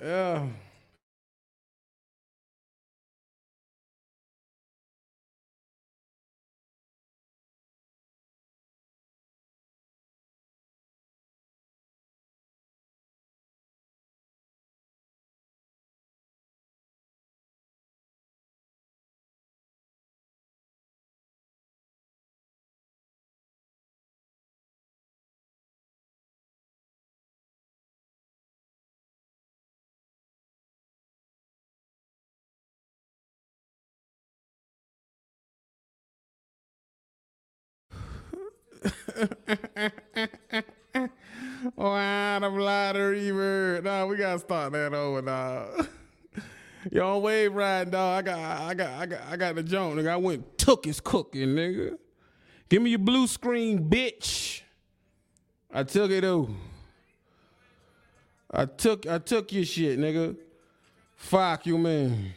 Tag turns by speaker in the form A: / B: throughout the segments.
A: Yeah. wow, the lottery bird. Nah, we gotta start that over now. Yo, on wave riding, dog. I got, I got, I got, I got the joint, nigga. I went took his cooking, nigga. Give me your blue screen, bitch. I took it though. I took, I took your shit, nigga. Fuck you, man.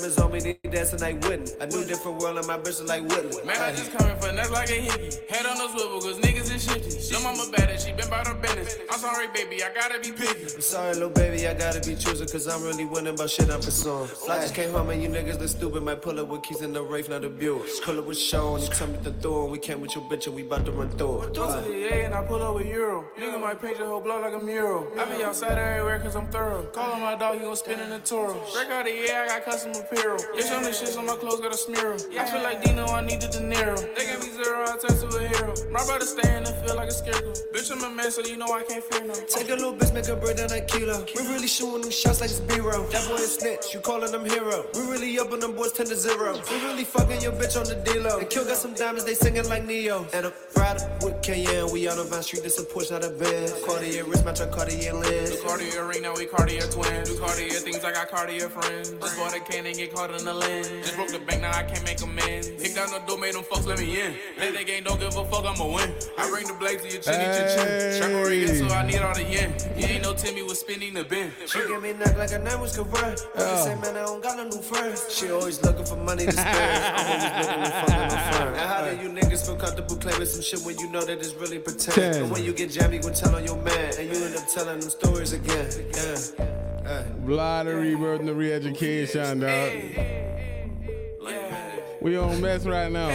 B: Diamonds on me, they dancing like Whitney. A new different world, and my bitch is like Whitley.
C: Man, I just coming for nuts like a hickey. Head on the swivel, cause niggas is shifty. Your mama bad and she been by her business. I'm sorry, baby, I gotta be picky.
B: I'm sorry, little baby, I gotta be choosing, cause I'm really winning about shit I'm pursuing. Fly just came home and you niggas look stupid. Might pull up with keys in the Wraith, not the Buick. Pull up with Sean, you tell me the door, and we came with your bitch and we about to run through it.
C: Go to the A and I pull up with Euro. Nigga might paint the whole block like a mural. I be outside everywhere cause I'm thorough. Call on my dog, he gon' spin in the Toro. Break out the yeah, I got custom apparel. Bitch on the shit, so my clothes got a smear 'em. I feel like Dino, I needed De Niro. They gave me zero, I turn to a hero. My brother stay in the field like a scarecrow. Bitch, I'm a man, so you know I can't fear no.
B: Take a little bitch, make her break down a kilo. We really shooting them shots like it's B-roll. That boy is snitch, you calling them hero. We really up on them boys 10 to 0. We really fucking your bitch on the D-Lo. And Kill got some diamonds, they singing like Neo. And a rider with Cayenne, we out on my street, this a push out of bed. Cartier wrist, match a Cartier lens.
C: Do Cartier ring, now we Cartier twins. Do Cartier things, I got Cartier friends. Just bought a can and get caught in the lens. Just broke the bank, now I can't make amends. Kick down the door, made them fucks let me in. Let that game, don't give a fuck, I'ma win. I bring the blades to your chin, chin, chin. Shark again, so I need all the yen. You ain't no Timmy was spinning the bin.
B: She give me neck like her name was Kavir. I oh. say, man, I don't got no new friends. She always looking for money to spend. I'm always looking to fuck on her friend. And how do you niggas feel comfortable claiming some shit when you know that it's really pretend?
A: Ten.
B: And when you get jammed, you gon' tell on your man. And you end up telling them stories again. Yeah. Hey.
A: Lottery bird and the re-education, dog. We on mess right now.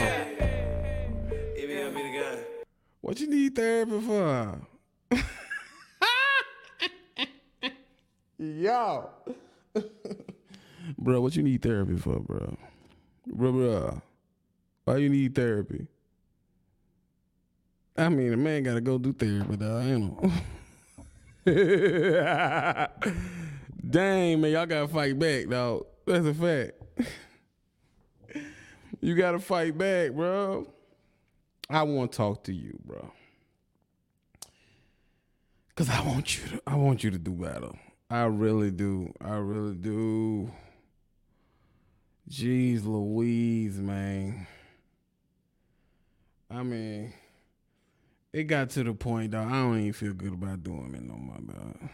B: Even got me the gun.
A: What you need therapy for? Yo. bro, what you need therapy for, bro? Bro, bro. Why you need therapy? I mean, a man gotta go do therapy, dog. You know. Dang, man, y'all gotta fight back, dog. That's a fact. you gotta fight back, bro. I want to talk to you, bro. Cause I want you to I want you to do better. I really do. I really do. Jeez Louise, man. I mean, it got to the point though. I don't even feel good about doing it no more, dog.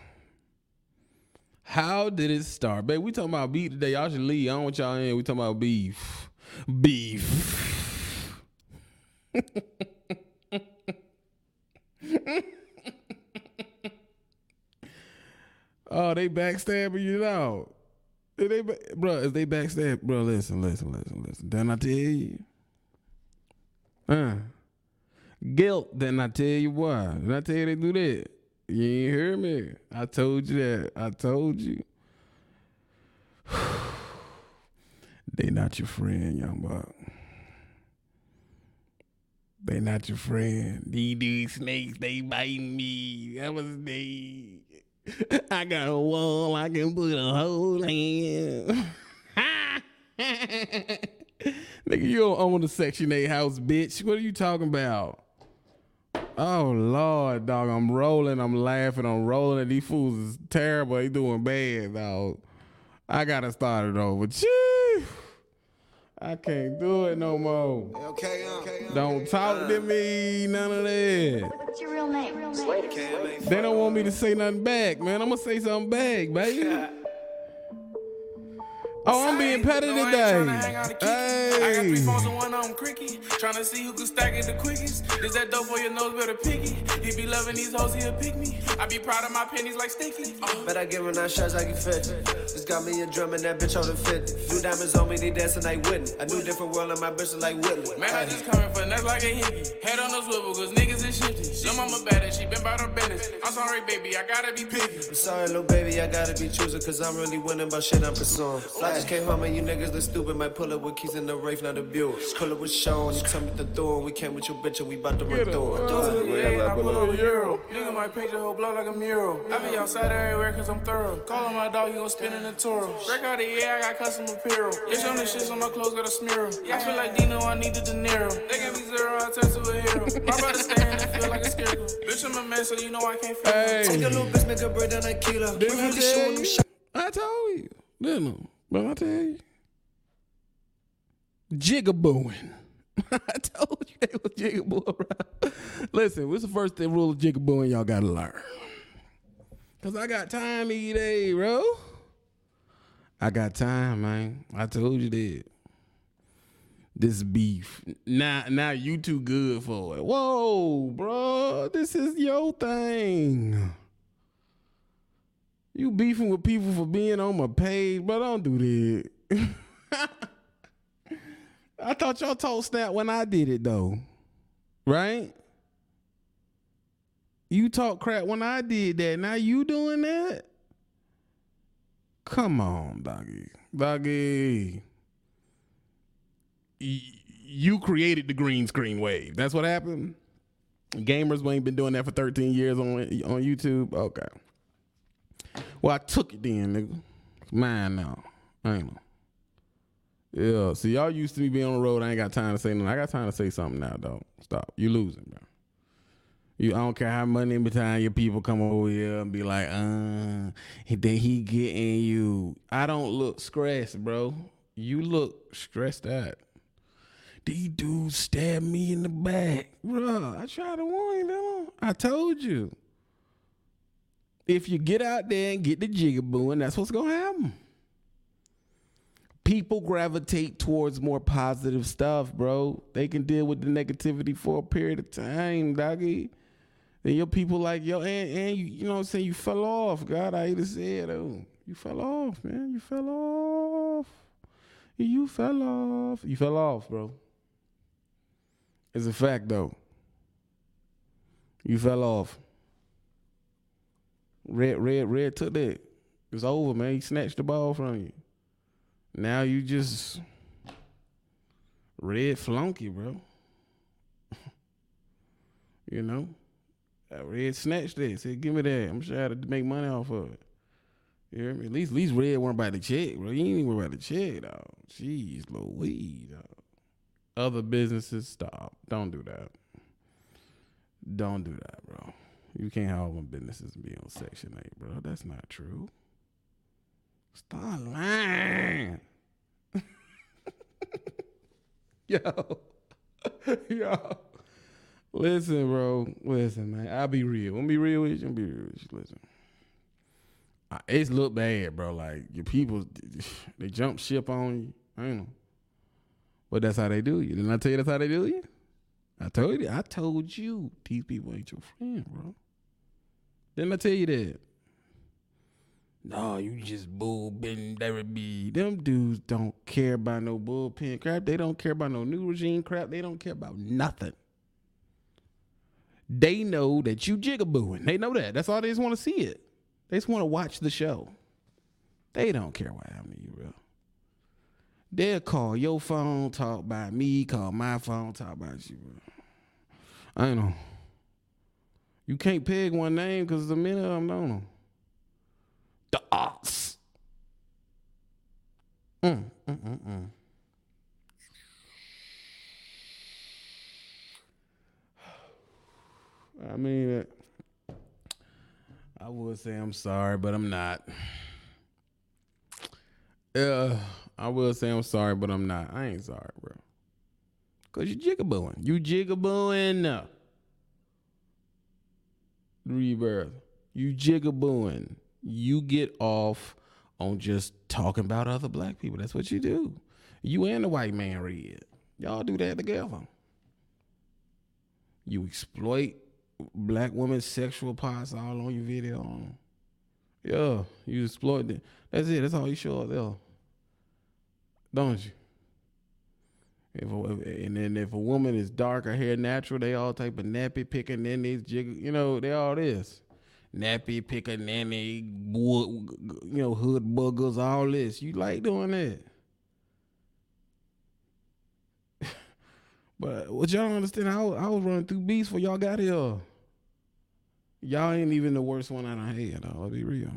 A: How did it start? Babe, we talking about beef today. Y'all should leave. I don't want y'all in. We talking about beef. Beef. oh, they backstabbing you now. Did they, bro? Is they backstab, bro? Listen, listen, listen, listen. Didn't I tell you? Huh? Guilt. Didn't I tell you why? Didn't I tell you they do that? You ain't hear me. I told you that. I told you. they not your friend, young buck. They not your friend. These dude snakes, they biting me. That was they. I got a wall I can put a hole in. Nigga, you don't own a Section 8 house, bitch. What are you talking about? Oh Lord, dog, I'm rolling, I'm laughing, I'm rolling. These fools is terrible. They doing bad, dog. I gotta start it over. Chee. I can't do it no more.
B: Okay, okay.
A: Don't talk to me, none of that.
D: What's your real name?
A: They don't want me to say nothing back, man. I'm gonna say something back, baby. Oh, I'm being petty
C: No, I ain't tryna hang out
A: today.
C: and kick it. I got three
A: Hey.
C: phones and one of them cricky. Tryna see who can stack it the quickest. Is that dope for your nose better picky? He be loving these hoes, he'll pick me. I be proud of my pennies like sticky. Uh,
B: Bet I give her nine shots, I get 50. Just got me a drum and that bitch on the 50. New diamonds on me, they dancing like Whitney. A new different world and my bitch is like Whitley.
C: Man, I just coming for nuts like a hickey. Head on the swivel, cause niggas is shifty. Your mama bad and she been about her business. I'm sorry, baby, I gotta be picky.
B: I'm sorry, little baby, I gotta be choosing, cause I'm really winning about shit I'm pursuing. I just came home and you niggas look stupid. Might pull up with keys in the Wraith, not a Buick. Pull up with Sean, you tell me the door. We came with your bitch and we bout to run through it.
C: Yeah, I pull over Euro. Nigga might paint the whole block like a mural. I be outside everywhere cause I'm thorough. Call on my dog, he gon' spin in the Toro. Break out the yeah, I got custom apparel. Bitch on the shit, so my clothes got a smear 'em. I feel like Dino, I need the De Niro. They give me zero, I turn to a hero. My brother stand and feel like a scarecrow. Bitch, I'm a man, so you know I can't feel
A: Hey.
B: Take a little bitch, make her break down a kilo. We
A: Didn't I
B: really
A: tell
B: shooting them
A: you? I told you. Didn't I? But I tell you. Jigabooing. I told you they was jigabooing around. Listen, what's the first thing rule of jigabooing y'all gotta learn? Cause I got time each day, bro. I got time, man. I told you that. This beef. Now now you too good for it. Whoa, bro. This is your thing. You beefing with people for being on my page, but don't do that. I thought y'all told Snap when I did it though. Right? You talk crap when I did that. Now you doing that? Come on, doggy. Doggy. You created the green screen wave. That's what happened. Gamers ain't been doing that for 13 years on on YouTube. Okay. Well, I took it then, nigga. It's mine now. I ain't know. Yeah, see, y'all used to me being on the road. I ain't got time to say nothing. I got time to say something now, though. Stop. You losing, bro. You, I don't care how many between your people come over here and be like, uh, then he getting you. I don't look stressed, bro. You look stressed out. These dudes stabbed me in the back, bro. I tried to warn them. I told you if you get out there and get the jigaboo, and that's what's gonna happen. People gravitate towards more positive stuff, bro. They can deal with the negativity for a period of time, doggy. Then your people like yo, and, and you, you know what I'm saying? You fell off. God, I hate to say it, though. You fell off, man. You fell off. You fell off. You fell off, bro. It's a fact, though. You fell off. Red, red, red took that. It's over, man. He snatched the ball from you. Now you just red flunky, bro. you know, red snatched that. Said, "Give me that." I'm sure to make money off of it. You hear me? At least, at least red weren't about the check, bro. You ain't even about the check, dog. Jeez, Louise, dog. Other businesses, stop. Don't do that. Don't do that, bro. You can't have all them businesses be on Section 8, bro. That's not true. Stop lying. Yo. Yo. Listen, bro. Listen, man. I'll be real. I'm be real with you. I'm be real with you. Listen. It's look bad, bro. Like your people, they jump ship on you. I know. But that's how they do you. Didn't I tell you that's how they do you? I told you. I told you these people ain't your friend, bro. Didn't I tell you that? No, you just bullpen be. Them dudes don't care about no bullpen crap. They don't care about no new regime crap. They don't care about nothing. They know that you jigabooing. They know that. That's all they just want to see it. They just want to watch the show. They don't care what happened to you, bro. They'll call your phone, talk about me, call my phone, talk about you, bro. I know. You can't peg one name because the many of them don't know. The odds. Mm, mm, mm, mm. I mean, I would say I'm sorry, but I'm not. Yeah, I will say I'm sorry, but I'm not. I ain't sorry, bro. Cause you jigabooing. You jigabooing. Rebirth. You jigabooing. You get off on just talking about other black people. That's what you do. You and the white man read. Y'all do that together. You exploit black women's sexual parts all on your video. Yeah, you exploit it. That's it. That's all you show up there. Don't you? If a, and then if a woman is darker hair natural, they all type of nappy picking, then they jiggle, you know, they all this. Nappy picking, nanny, wood, you know, hood buggers, all this. You like doing that. but what y'all don't understand, I was, I was running through beats before y'all got here. Y'all ain't even the worst one I done had, though. I'll be real.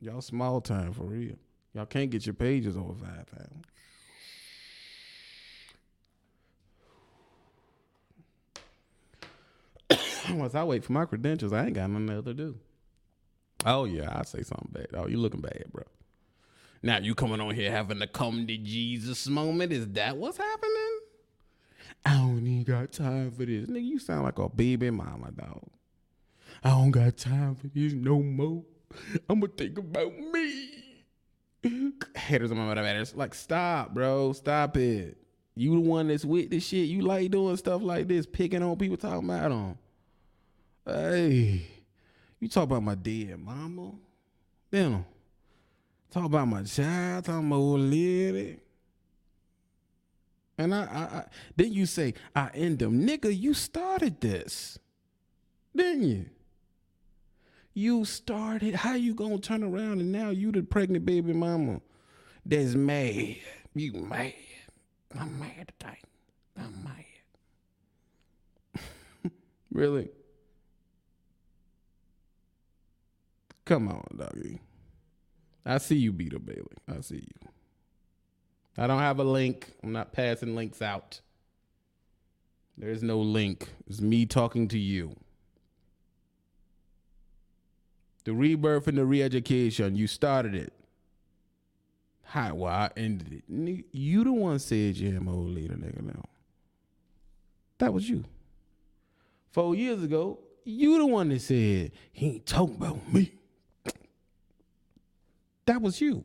A: Y'all small time for real. Y'all can't get your pages over 5,000. Once I wait for my credentials, I ain't got nothing else to do. Oh yeah, I say something bad. Oh, you looking bad, bro. Now you coming on here having the come to Jesus moment. Is that what's happening? I don't even got time for this. Nigga, you sound like a baby mama, dog. I don't got time for this no more. I'ma think about me. Haters of my matters. Like, stop, bro. Stop it. You the one that's with this shit. You like doing stuff like this, picking on people, talking about them. Hey, you talk about my dead mama. Then talk about my child, talk about my old lady. And I, I, I then you say I end them, nigga. You started this, didn't you? You started. How you gonna turn around and now you the pregnant baby mama that's mad? You mad? I'm mad today. I'm mad. really? Come on, doggy. I see you, Beetle Bailey. I see you. I don't have a link. I'm not passing links out. There's no link. It's me talking to you. The rebirth and the re-education, you started it. Hi, well, I ended it. You the one said you're my old leader, nigga. Now, that was you. Four years ago, you the one that said he ain't talking about me. That was you.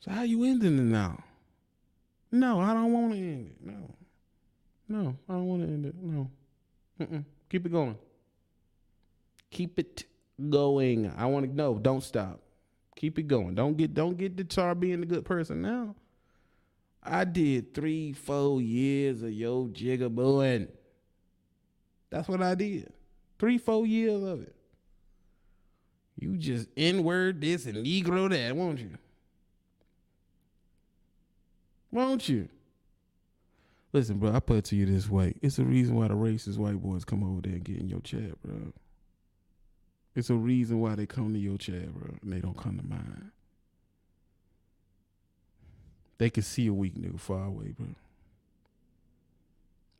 A: So how you ending it now? No, I don't want to end it. No, no, I don't want to end it. No, Mm-mm. keep it going. Keep it going. I want to know. Don't stop. Keep it going. Don't get don't get deterred being a good person now. I did three, four years of yo jigabooing. That's what I did. Three, four years of it. You just N-word this and Negro that, won't you? Won't you? Listen, bro, I put it to you this way. It's a reason why the racist white boys come over there and get in your chat, bro. It's a reason why they come to your chat, bro, and they don't come to mine. They can see a weak nigga far away, bro.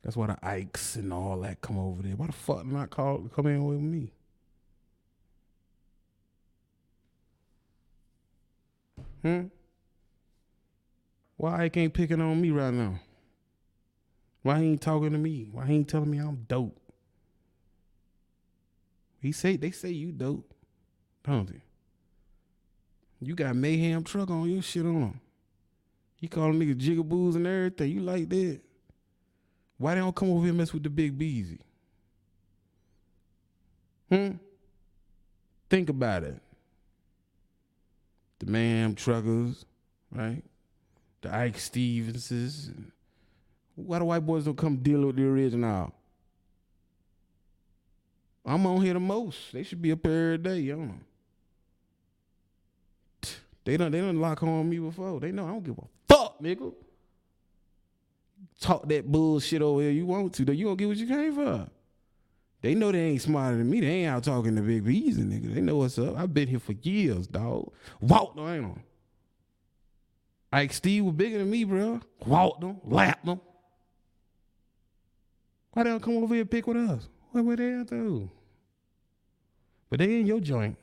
A: That's why the Ikes and all that come over there. Why the fuck not call come in with me? Hmm? Why Ike ain't picking on me right now? Why he ain't talking to me? Why he ain't telling me I'm dope? He say they say you dope, don't they? You got mayhem truck on your shit on. Him. You call them niggas jigaboos and everything. You like that? Why they don't come over here and mess with the big Beezy? Hmm? Think about it. The Mam Truckers, right? The Ike Stevenses. Why the white boys don't come deal with the original? I'm on here the most. They should be up here every day, you know. They don't they don't lock on me before. They know I don't give a fuck, nigga. Talk that bullshit over here you want to, though. You gonna get what you came for. They know they ain't smarter than me. They ain't out talking to Big B's and nigga. They know what's up. I've been here for years, dog. Walked them, ain't on. Ike Steve was bigger than me, bro. Walked them, lapped them. Why they don't come over here and pick with us? What were they at though? But they in your joint.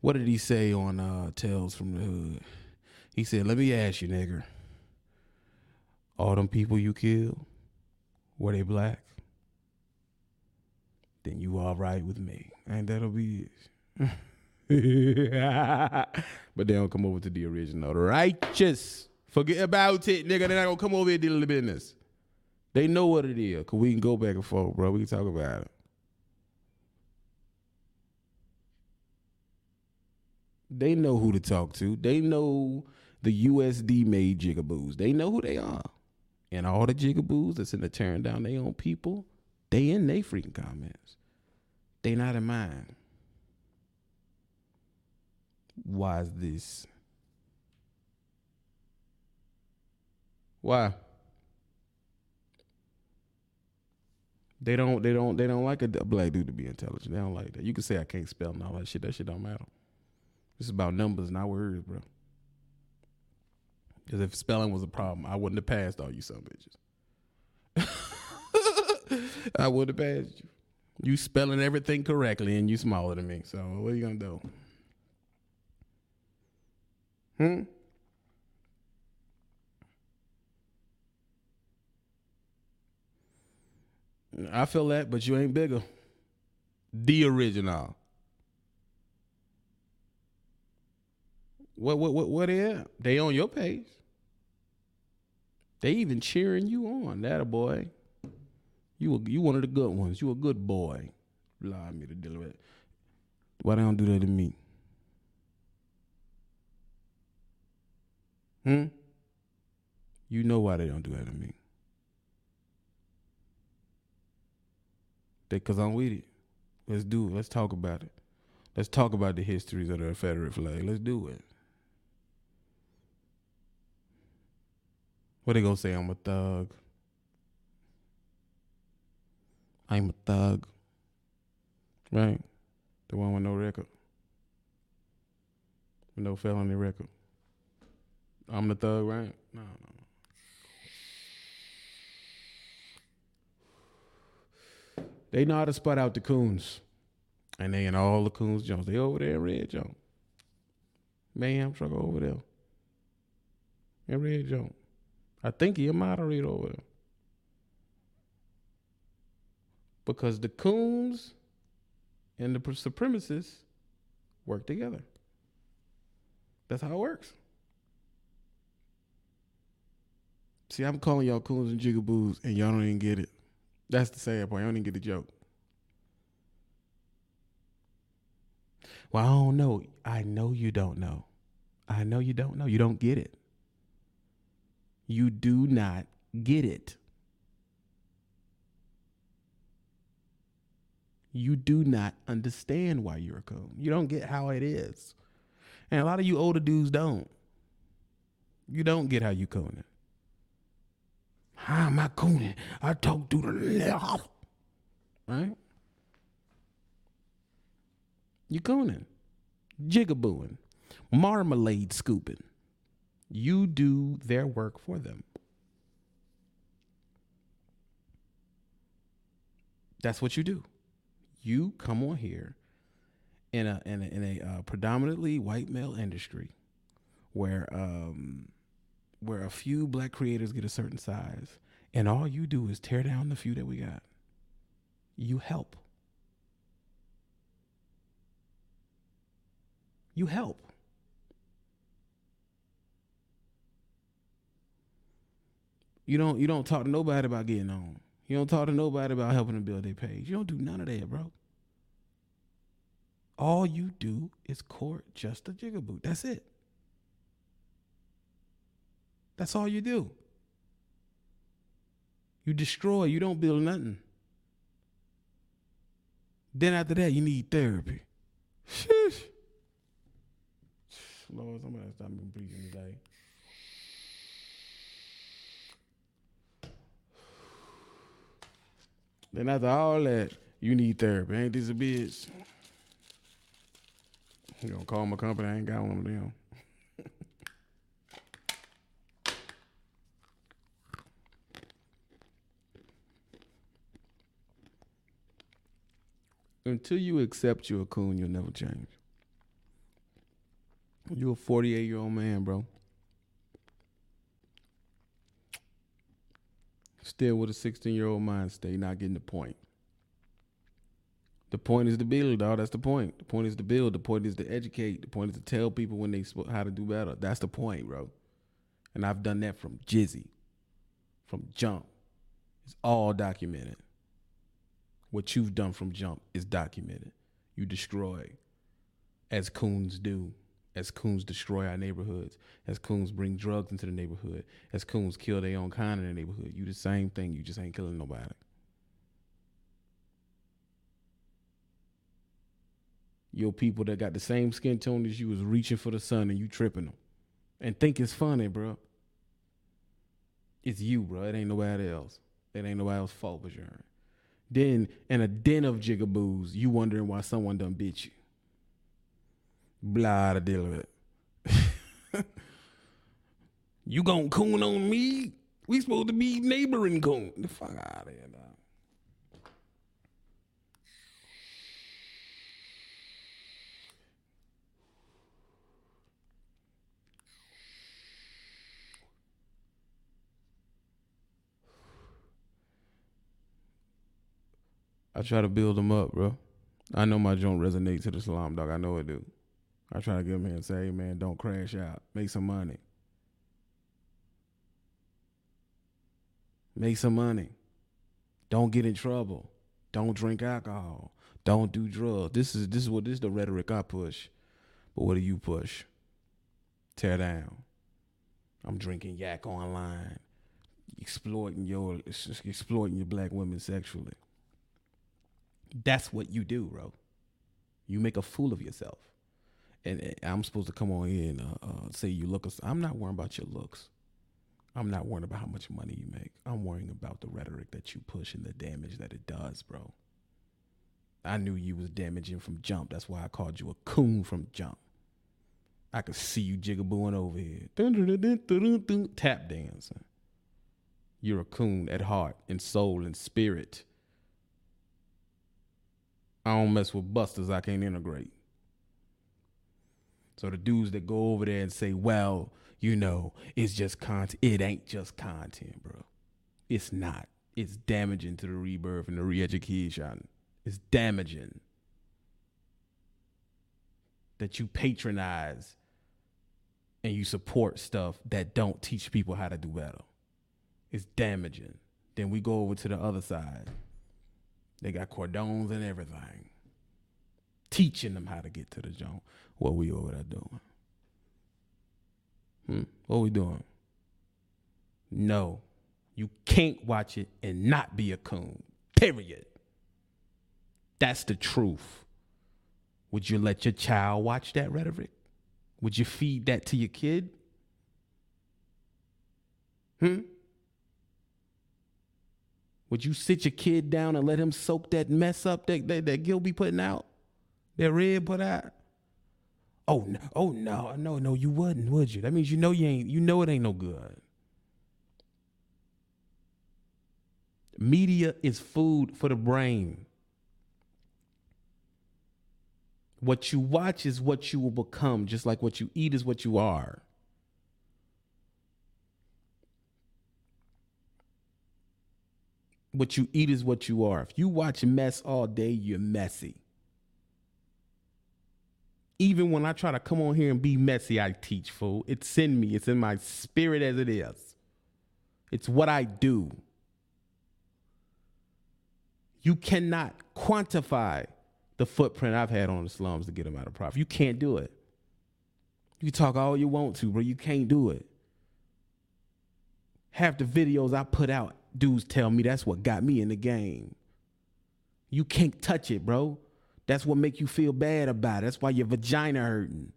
A: What did he say on uh, Tales from the Hood? He said, "Let me ask you, nigger. All them people you killed, were they black? Then you all right with me, and that'll be it." but they don't come over to the original. Righteous. Forget about it, nigga. They're not gonna come over here and deal the business. They know what it is. Cause we can go back and forth, bro. We can talk about it. They know who to talk to. They know the USD made jigaboos. They know who they are. And all the jigaboos that's in the tearing down their own people, they in they freaking comments. They not in mine. Why is this? Why? They don't. They don't. They don't like a, black dude to be intelligent. They don't like that. You can say I can't spell and all that shit. That shit don't matter. This is about numbers, not words, bro. Because if spelling was a problem, I wouldn't have passed all you some bitches. I would have passed you. You spelling everything correctly and you smaller than me. So what are you gonna do? Hmm? I feel that, but you ain't bigger. The original. What what what what is? They on your page. They even cheering you on. That a boy. You a, you one of the good ones. You a good boy. Allow me to deal with it. Why they don't do that to me? Hmm? You know why they don't do that to me. They cause I'm with it. Let's do it. Let's talk about it. Let's talk about the histories of the Confederate flag. Let's do it. What they gonna say? I'm a thug. I'm a thug. Right? The one with no record. With no felony record. I'm the thug, right? No, no. no. They know how to spot out the coons. And they in all the coons Jones. They over there in Red Jones. Man, truck over there. In Red Jones. I think he a moderator over there. Because the coons and the supremacists work together. That's how it works. See, I'm calling y'all coons and jigaboos, and y'all don't even get it. That's the sad part. Y'all don't even get the joke. Well, I don't know. I know you don't know. I know you don't know. You don't get it. You do not get it. You do not understand why you're a coon. You don't get how it is. And a lot of you older dudes don't. You don't get how you cooning. How am I cooning? I talk to the left. Right? You cooning. Jigabooing. Marmalade scooping. You do their work for them. That's what you do. You come on here in a in a, in a uh, predominantly white male industry where um where a few black creators get a certain size and all you do is tear down the few that we got. You help. You help. You don't you don't talk to nobody about getting on. You don't talk to nobody about helping them build their page. You don't do none of that, bro. All you do is court just a jigaboo. That's it. That's all you do. You destroy, you don't build nothing. Then after that, you need therapy. Sheesh. Lord, somebody stop me preaching today. Then after all that, you need therapy. Ain't this a bitch? You gonna call my company? I ain't got one of them. Until you accept you're a coon, you'll never change. You're a 48 year old man, bro. Still with a 16 year old mind state, not getting the point. The point is to build, dog. That's the point. The point is to build. The point is to educate. The point is to tell people when they how to do better. That's the point, bro. And I've done that from Jizzy, from Jump. It's all documented. What you've done from Jump is documented. You destroy, as coons do, as coons destroy our neighborhoods, as coons bring drugs into the neighborhood, as coons kill their own kind in the neighborhood. You the same thing. You just ain't killing nobody. Your people that got the same skin tone as you is reaching for the sun and you tripping them, and think it's funny, bro. It's you, bro. It ain't nobody else. It ain't nobody else's fault but yours. Then in a den of jigaboos, you wondering why someone done beat you. Blah to deal with it. you gon' coon on me? We supposed to be neighboring coon. The fuck out of here, dog. I try to build them up, bro. I know my joint resonates to the slum dog. I know it do. I try to get him here and say, hey, man, don't crash out. Make some money. Make some money. Don't get in trouble. Don't drink alcohol. Don't do drugs. This is this is what this is the rhetoric I push. But what do you push? Tear down. I'm drinking yak online, exploiting your exploiting your black women sexually. That's what you do, bro. You make a fool of yourself. And, I'm supposed to come on here and uh, uh, say you look. I'm not worrying about your looks. I'm not worrying about how much money you make. I'm worrying about the rhetoric that you push and the damage that it does, bro. I knew you was damaging from jump. That's why I called you a coon from jump. I could see you jigabooing over here. Tap dancing. You're a coon at heart and soul and spirit. I don't mess with busters I can't integrate. So the dudes that go over there and say, well, you know, it's just content. It ain't just content, bro. It's not. It's damaging to the rebirth and the re-education. It's damaging that you patronize and you support stuff that don't teach people how to do better. It's damaging. Then we go over to the other side. They got cordons and everything. Teaching them how to get to the joint. What we over there doing? Hmm? What we doing? No. You can't watch it and not be a coon. Period. That's the truth. Would you let your child watch that rhetoric? Would you feed that to your kid? Hmm? Would you sit your kid down and let him soak that mess up that that, that Gil be putting out? That red put out? Oh no, oh no, no, no, you wouldn't, would you? That means you know you ain't you know it ain't no good. Media is food for the brain. What you watch is what you will become, just like what you eat is what you are. What you eat is what you are. If you watch mess all day, you're messy. Even when I try to come on here and be messy, I teach, fool. It's in me, it's in my spirit as it is. It's what I do. You cannot quantify the footprint I've had on the slums to get them out of profit. You can't do it. You talk all you want to, bro. You can't do it. Half the videos I put out, dudes tell me that's what got me in the game. You can't touch it, bro. That's what make you feel bad about it. That's why your vagina hurting.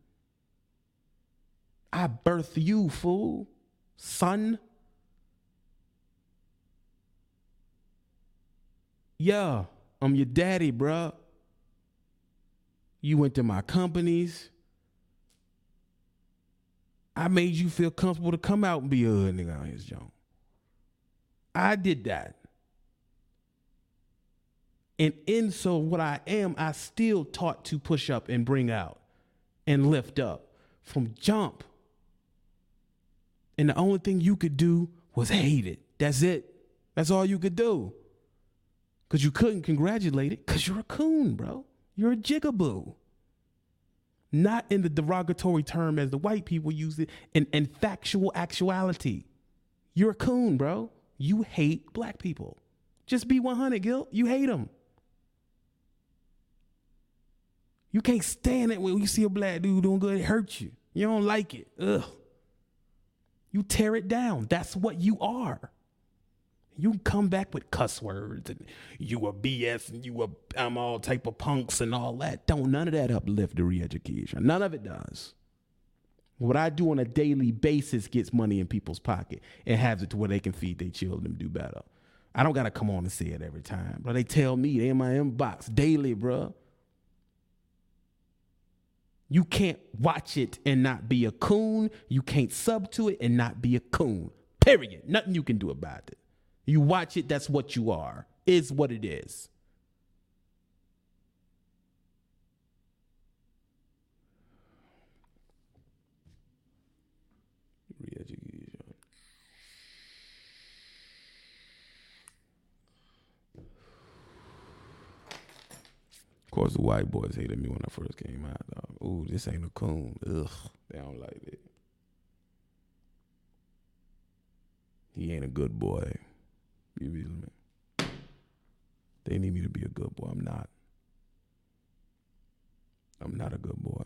A: I birthed you, fool. Son. Yeah, I'm your daddy, bruh. You went to my companies. I made you feel comfortable to come out and be a nigga on his joint. I did that. And in so what I am, I still taught to push up and bring out and lift up from jump. And the only thing you could do was hate it. That's it. That's all you could do. Because you couldn't congratulate it because you're a coon, bro. You're a jigaboo. Not in the derogatory term as the white people use it, in, in factual actuality. You're a coon, bro. You hate black people. Just be 100, Gil. You hate them. You can't stand it when you see a black dude doing good. It hurts you. You don't like it. Ugh. You tear it down. That's what you are. You come back with cuss words and you a BS and you a I'm all type of punks and all that. Don't none of that uplift the re-education. None of it does. What I do on a daily basis gets money in people's pocket and has it to where they can feed their children and do better. I don't gotta come on and say it every time, but they tell me they in my inbox daily, bro. You can't watch it and not be a coon. You can't sub to it and not be a coon. Period. Nothing you can do about it. You watch it, that's what you are. Is what it is. Re-education. Of course, the white boys hated me when I first came out. Ooh, this ain't a coon. Ugh, they don't like it. He ain't a good boy. You feel me? They need me to be a good boy. I'm not. I'm not a good boy.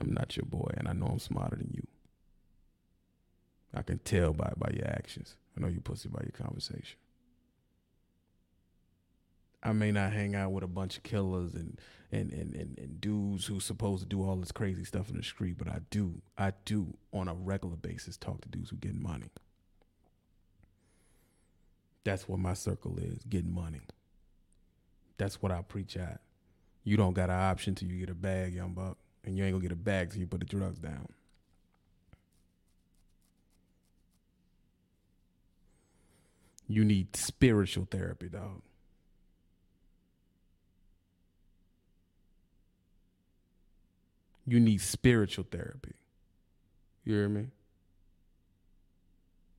A: I'm not your boy, and I know I'm smarter than you. I can tell by by your actions. I know you pussy by your conversation. I may not hang out with a bunch of killers and and, and, and, and dudes who's supposed to do all this crazy stuff in the street, but I do, I do on a regular basis talk to dudes who get money. That's what my circle is, getting money. That's what I preach at. You don't got an option till you get a bag, young buck. And you ain't gonna get a bag till you put the drugs down. You need spiritual therapy, dog. You need spiritual therapy. You hear me?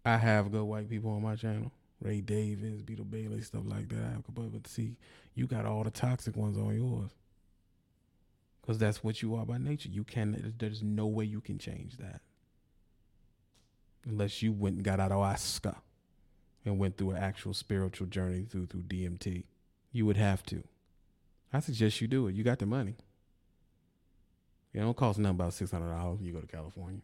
A: I have good white people on my channel. Ray Davis, Beetle Bailey, stuff like that. I have but see, you got all the toxic ones on yours. Cause that's what you are by nature. You can there's no way you can change that. Unless you went and got out of Oscar and went through an actual spiritual journey through through DMT. You would have to. I suggest you do it. You got the money. It don't cost nothing about six hundred dollars when you go to California.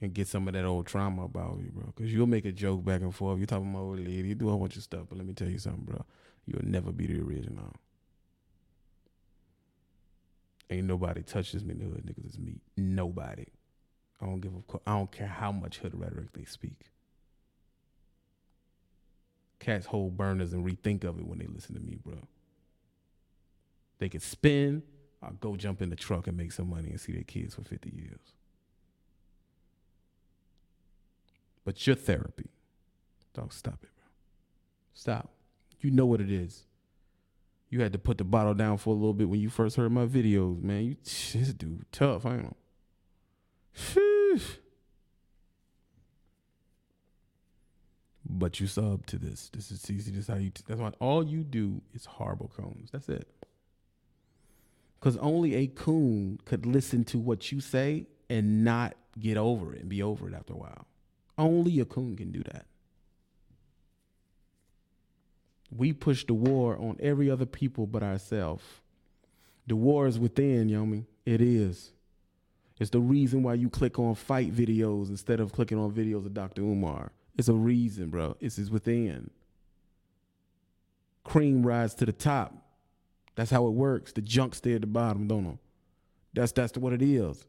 A: And get some of that old trauma about you, bro. Cause you'll make a joke back and forth. You're talking about old lady, you do a bunch of stuff. But let me tell you something, bro. You'll never be the original. Ain't nobody touches me in the hood, niggas. It's me. Nobody. I don't give a. I don't care how much hood rhetoric they speak. Cats hold burners and rethink of it when they listen to me, bro. They can spin I'll go jump in the truck and make some money and see their kids for 50 years. But your therapy, dog, stop it, bro. Stop. You know what it is. You had to put the bottle down for a little bit when you first heard my videos, man. You this dude tough, I know. Sheesh. But you sub to this. This is easy. This is how you. T- that's why all you do is horrible cones. That's it. Because only a coon could listen to what you say and not get over it and be over it after a while. Only a coon can do that. We push the war on every other people but ourselves. The war is within, Yomi. It is. It's the reason why you click on fight videos instead of clicking on videos of Dr. Umar. It's a reason, bro. It's, it's within. Cream rise to the top. That's how it works. The junk stay at the bottom, don't know. That's that's what it is.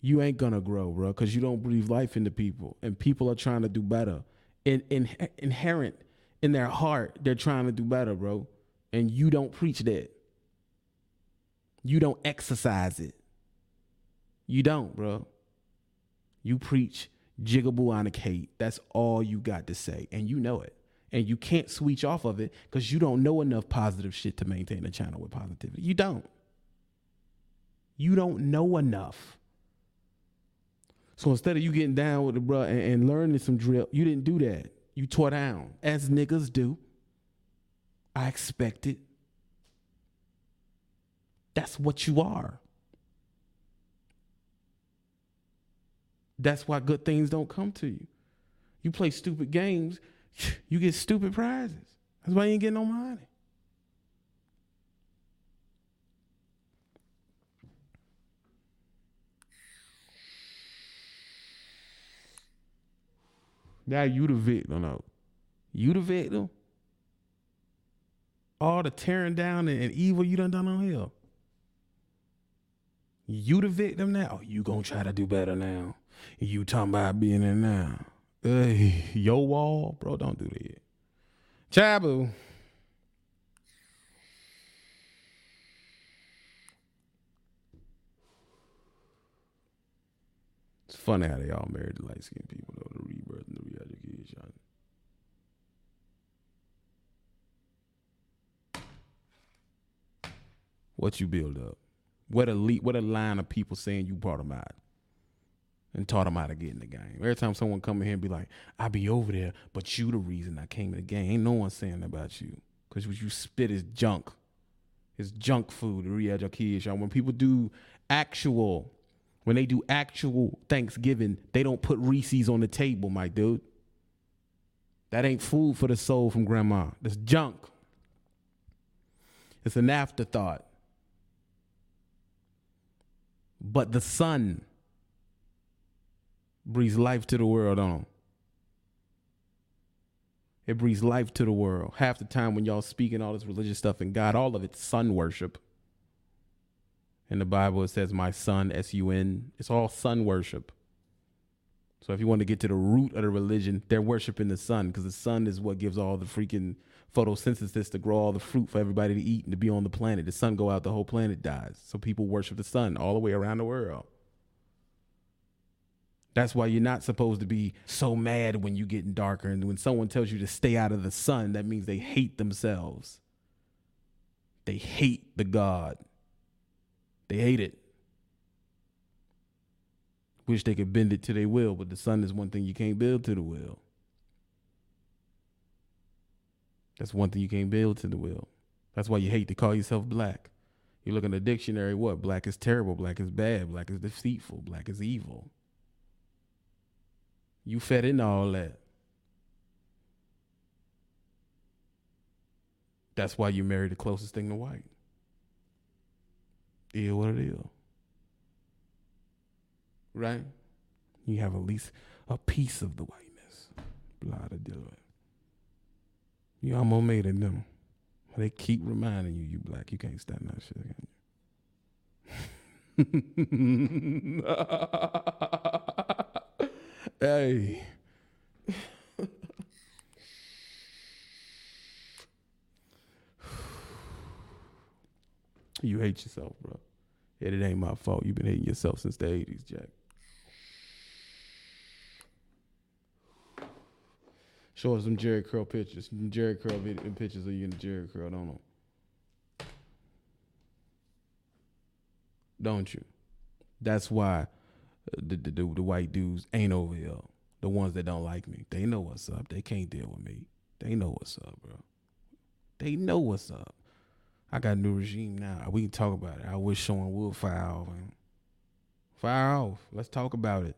A: You ain't gonna grow, bro, because you don't breathe life into people, and people are trying to do better. In, in inherent in their heart, they're trying to do better, bro, and you don't preach that. You don't exercise it. You don't, bro. You preach jigaboo hate. That's all you got to say, and you know it and you can't switch off of it because you don't know enough positive shit to maintain a channel with positivity. You don't. You don't know enough. So instead of you getting down with the bro and, and learning some drill, you didn't do that. You tore down, as niggas do. I expect it. That's what you are. That's why good things don't come to you. You play stupid games, you get stupid prizes. That's why you ain't getting no money. Now you the victim. No, you the victim. All the tearing down and, evil you done done on here. You the victim now. Oh, you gonna try to do better now. You talking about being in now. Hey, yo wall, bro, don't do that. Chabu. It's funny how they all married the light skinned people, though, the rebirth and the re-education. What you build up? What a le- what a line of people saying you brought them out and taught them how to get in the game. Every time someone come in here and be like, "I be over there, but you the reason I came in the game," ain't no one saying about you because what you spit is junk. It's junk food. The re-education. When people do actual, when they do actual Thanksgiving, they don't put Reese's on the table, my dude. That ain't food for the soul from grandma. That's junk. It's an afterthought. But the sun breathes life to the world on 'em. It breathes life to the world. Half the time when y'all speaking all this religious stuff and God, all of it's sun worship. In the Bible, it says, My son, S U N. It's all sun worship. So if you want to get to the root of the religion, they're worshiping the sun because the sun is what gives all the freaking photosynthesis to grow all the fruit for everybody to eat and to be on the planet. The sun go out, the whole planet dies. So people worship the sun all the way around the world. That's why you're not supposed to be so mad when you're getting darker. And when someone tells you to stay out of the sun, that means they hate themselves. They hate the God. They hate it. Wish they could bend it to their will, but the sun is one thing you can't build to the will. That's one thing you can't build to the will. That's why you hate to call yourself black. You look in the dictionary, what? Black is terrible, black is bad, black is deceitful, black is evil. You fed into all that. That's why you married the closest thing to white. Is what it is. Right? You have at least a piece of the whiteness. Blah to it. You almost made it them. They keep reminding you you black. You can't stand that shit. Hey. you hate yourself, bro. And it ain't my fault. You've been hating yourself since the 80s, Jack. Show us some Jheri curl pictures. Some Jheri curl pictures of you the Jheri curl, don't know. Don't you? That's why the, the, the, the white dudes ain't over here. The ones that don't like me. They know what's up. They can't deal with me. They know what's up, bro. They know what's up. I got a new regime now. We can talk about it. I wish someone would fire off. Man. Fire off. Let's talk about it.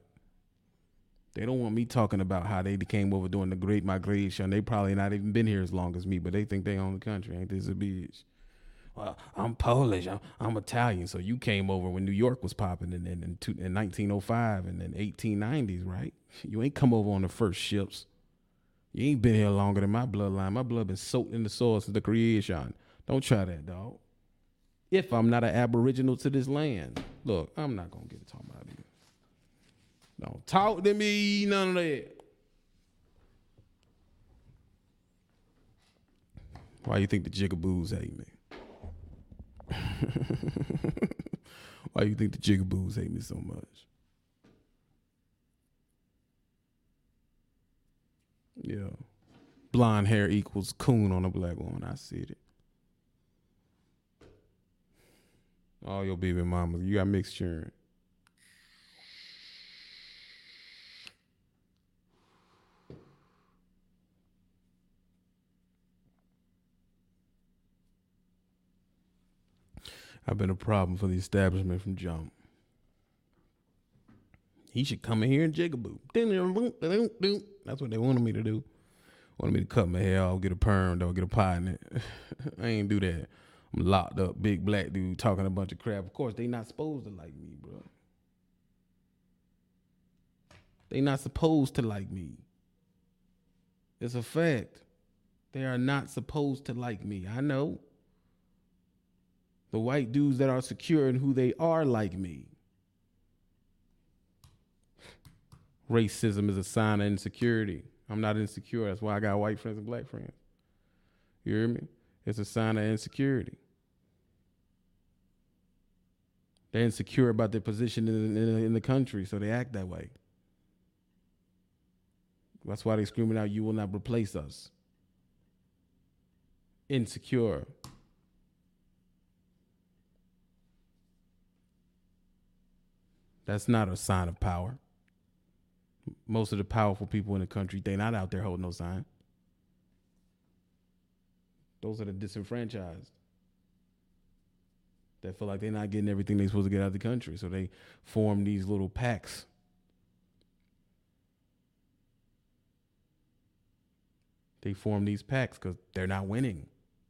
A: They don't want me talking about how they came over during the Great Migration. They probably not even been here as long as me, but they think they own the country. Ain't this a bitch? Well, I'm Polish. I'm, I'm Italian. So you came over when New York was popping in, in, in, two, in 1905 and then 1890s, right? You ain't come over on the first ships. You ain't been here longer than my bloodline. My blood been soaked in the soil since the creation. Don't try that, dog. If I'm not an aboriginal to this land, look, I'm not gonna get to talking about you. Don't talk to me, none of that. Why you think the jigaboos hate me? Why you think the jigaboos hate me so much? Yeah. Blonde hair equals coon on a black woman. I see it. All your baby mamas, you got mixed children. I've been a problem for the establishment from jump. He should come in here and jigaboo. That's what they wanted me to do. Wanted me to cut my hair off, get a perm, don't get a pie in it. I ain't do that. I'm locked up, big black dude talking a bunch of crap. Of course, they not supposed to like me, bro. They not supposed to like me. It's a fact. They are not supposed to like me. I know. The white dudes that are secure in who they are like me. Racism is a sign of insecurity. I'm not insecure. That's why I got white friends and black friends. You hear me? It's a sign of insecurity. They're insecure about their position in, in, in the country, so they act that way. That's why they're screaming out, "You will not replace us." Insecure. That's not a sign of power. Most of the powerful people in the country, they not out there holding no sign. Those are the disenfranchised that feel like they're not getting everything they're supposed to get out of the country. So they form these little packs. They form these packs because they're not winning.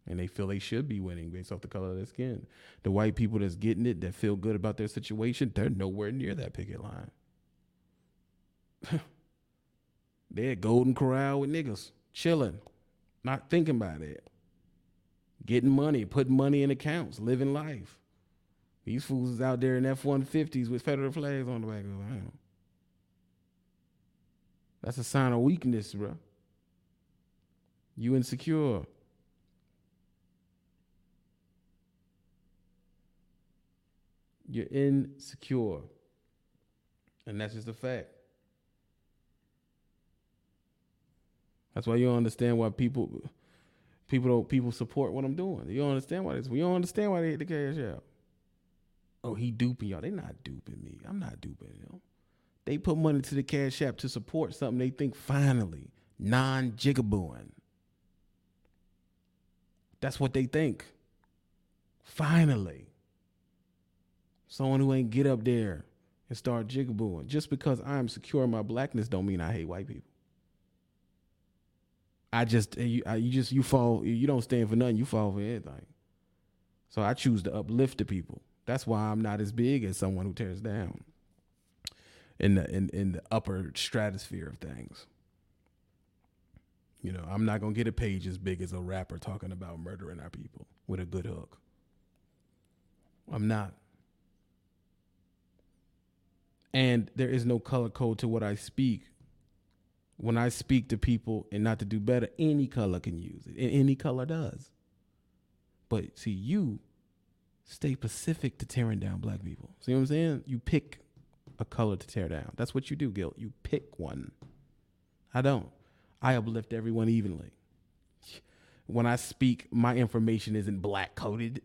A: And they feel they should be winning based off the color of their skin. The white people that's getting it, that feel good about their situation, they're nowhere near that picket line. they're at Golden Corral with niggas, chilling, not thinking about it. Getting money, putting money in accounts, living life. These fools is out there in F 150s with federal flags on the back of them. That's a sign of weakness, bro. You insecure. You're insecure. And that's just a fact. That's why you don't understand why people people don't people support what I'm doing. You don't understand why this. We don't understand why they hit the cash out. Oh, he duping y'all. They not duping me. I'm not duping them. They put money to the cash app to support something they think finally non jigabooing. That's what they think. Finally. Someone who ain't get up there and start jigabooing. Just because I'm secure in my blackness don't mean I hate white people. I just you, I, you just you fall you don't stand for nothing. You fall for anything. So I choose to uplift the people. That's why I'm not as big as someone who tears down in the in, in the upper stratosphere of things. You know, I'm not gonna get a page as big as a rapper talking about murdering our people with a good hook. I'm not. And there is no color code to what I speak. When I speak to people and not to do better, any color can use it. And any color does. But see, you stay specific to tearing down black people. See what I'm saying? You pick a color to tear down. That's what you do, Gil. You pick one. I don't. I uplift everyone evenly. When I speak, my information isn't black coded.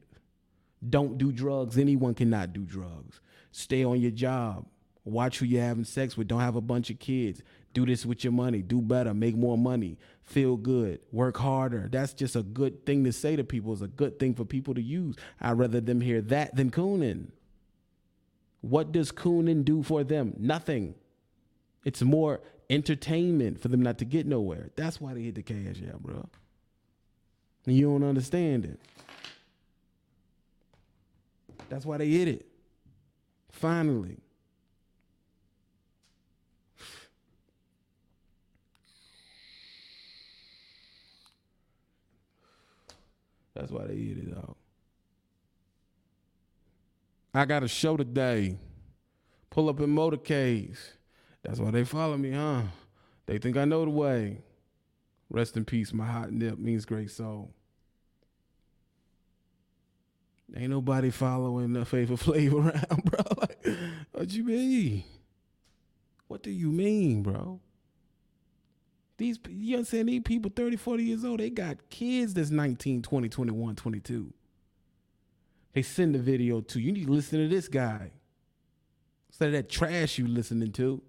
A: Don't do drugs. Anyone cannot do drugs. Stay on your job. Watch who you're having sex with. Don't have a bunch of kids. Do this with your money. Do better. Make more money. Feel good. Work harder. That's just a good thing to say to people. It's a good thing for people to use. I'd rather them hear that than Coonan. What does Coonan do for them? Nothing. It's more entertainment for them not to get nowhere. That's why they hit the cash out, bro. And you don't understand it. That's why they hit it. Finally. That's why they hit it out. I got a show today. Pull up in motorcades. That's why they follow me, huh? They think I know the way. Rest in peace. Mahatma means great soul. Ain't nobody following the Flavor Flav around, bro. Like, what you mean? What do you mean, bro? These, you understand, these people 30, 40 years old, they got kids that's 19, 20, 21, 22. They send the video to you. Need to listen to this guy. Instead of that trash you listening to.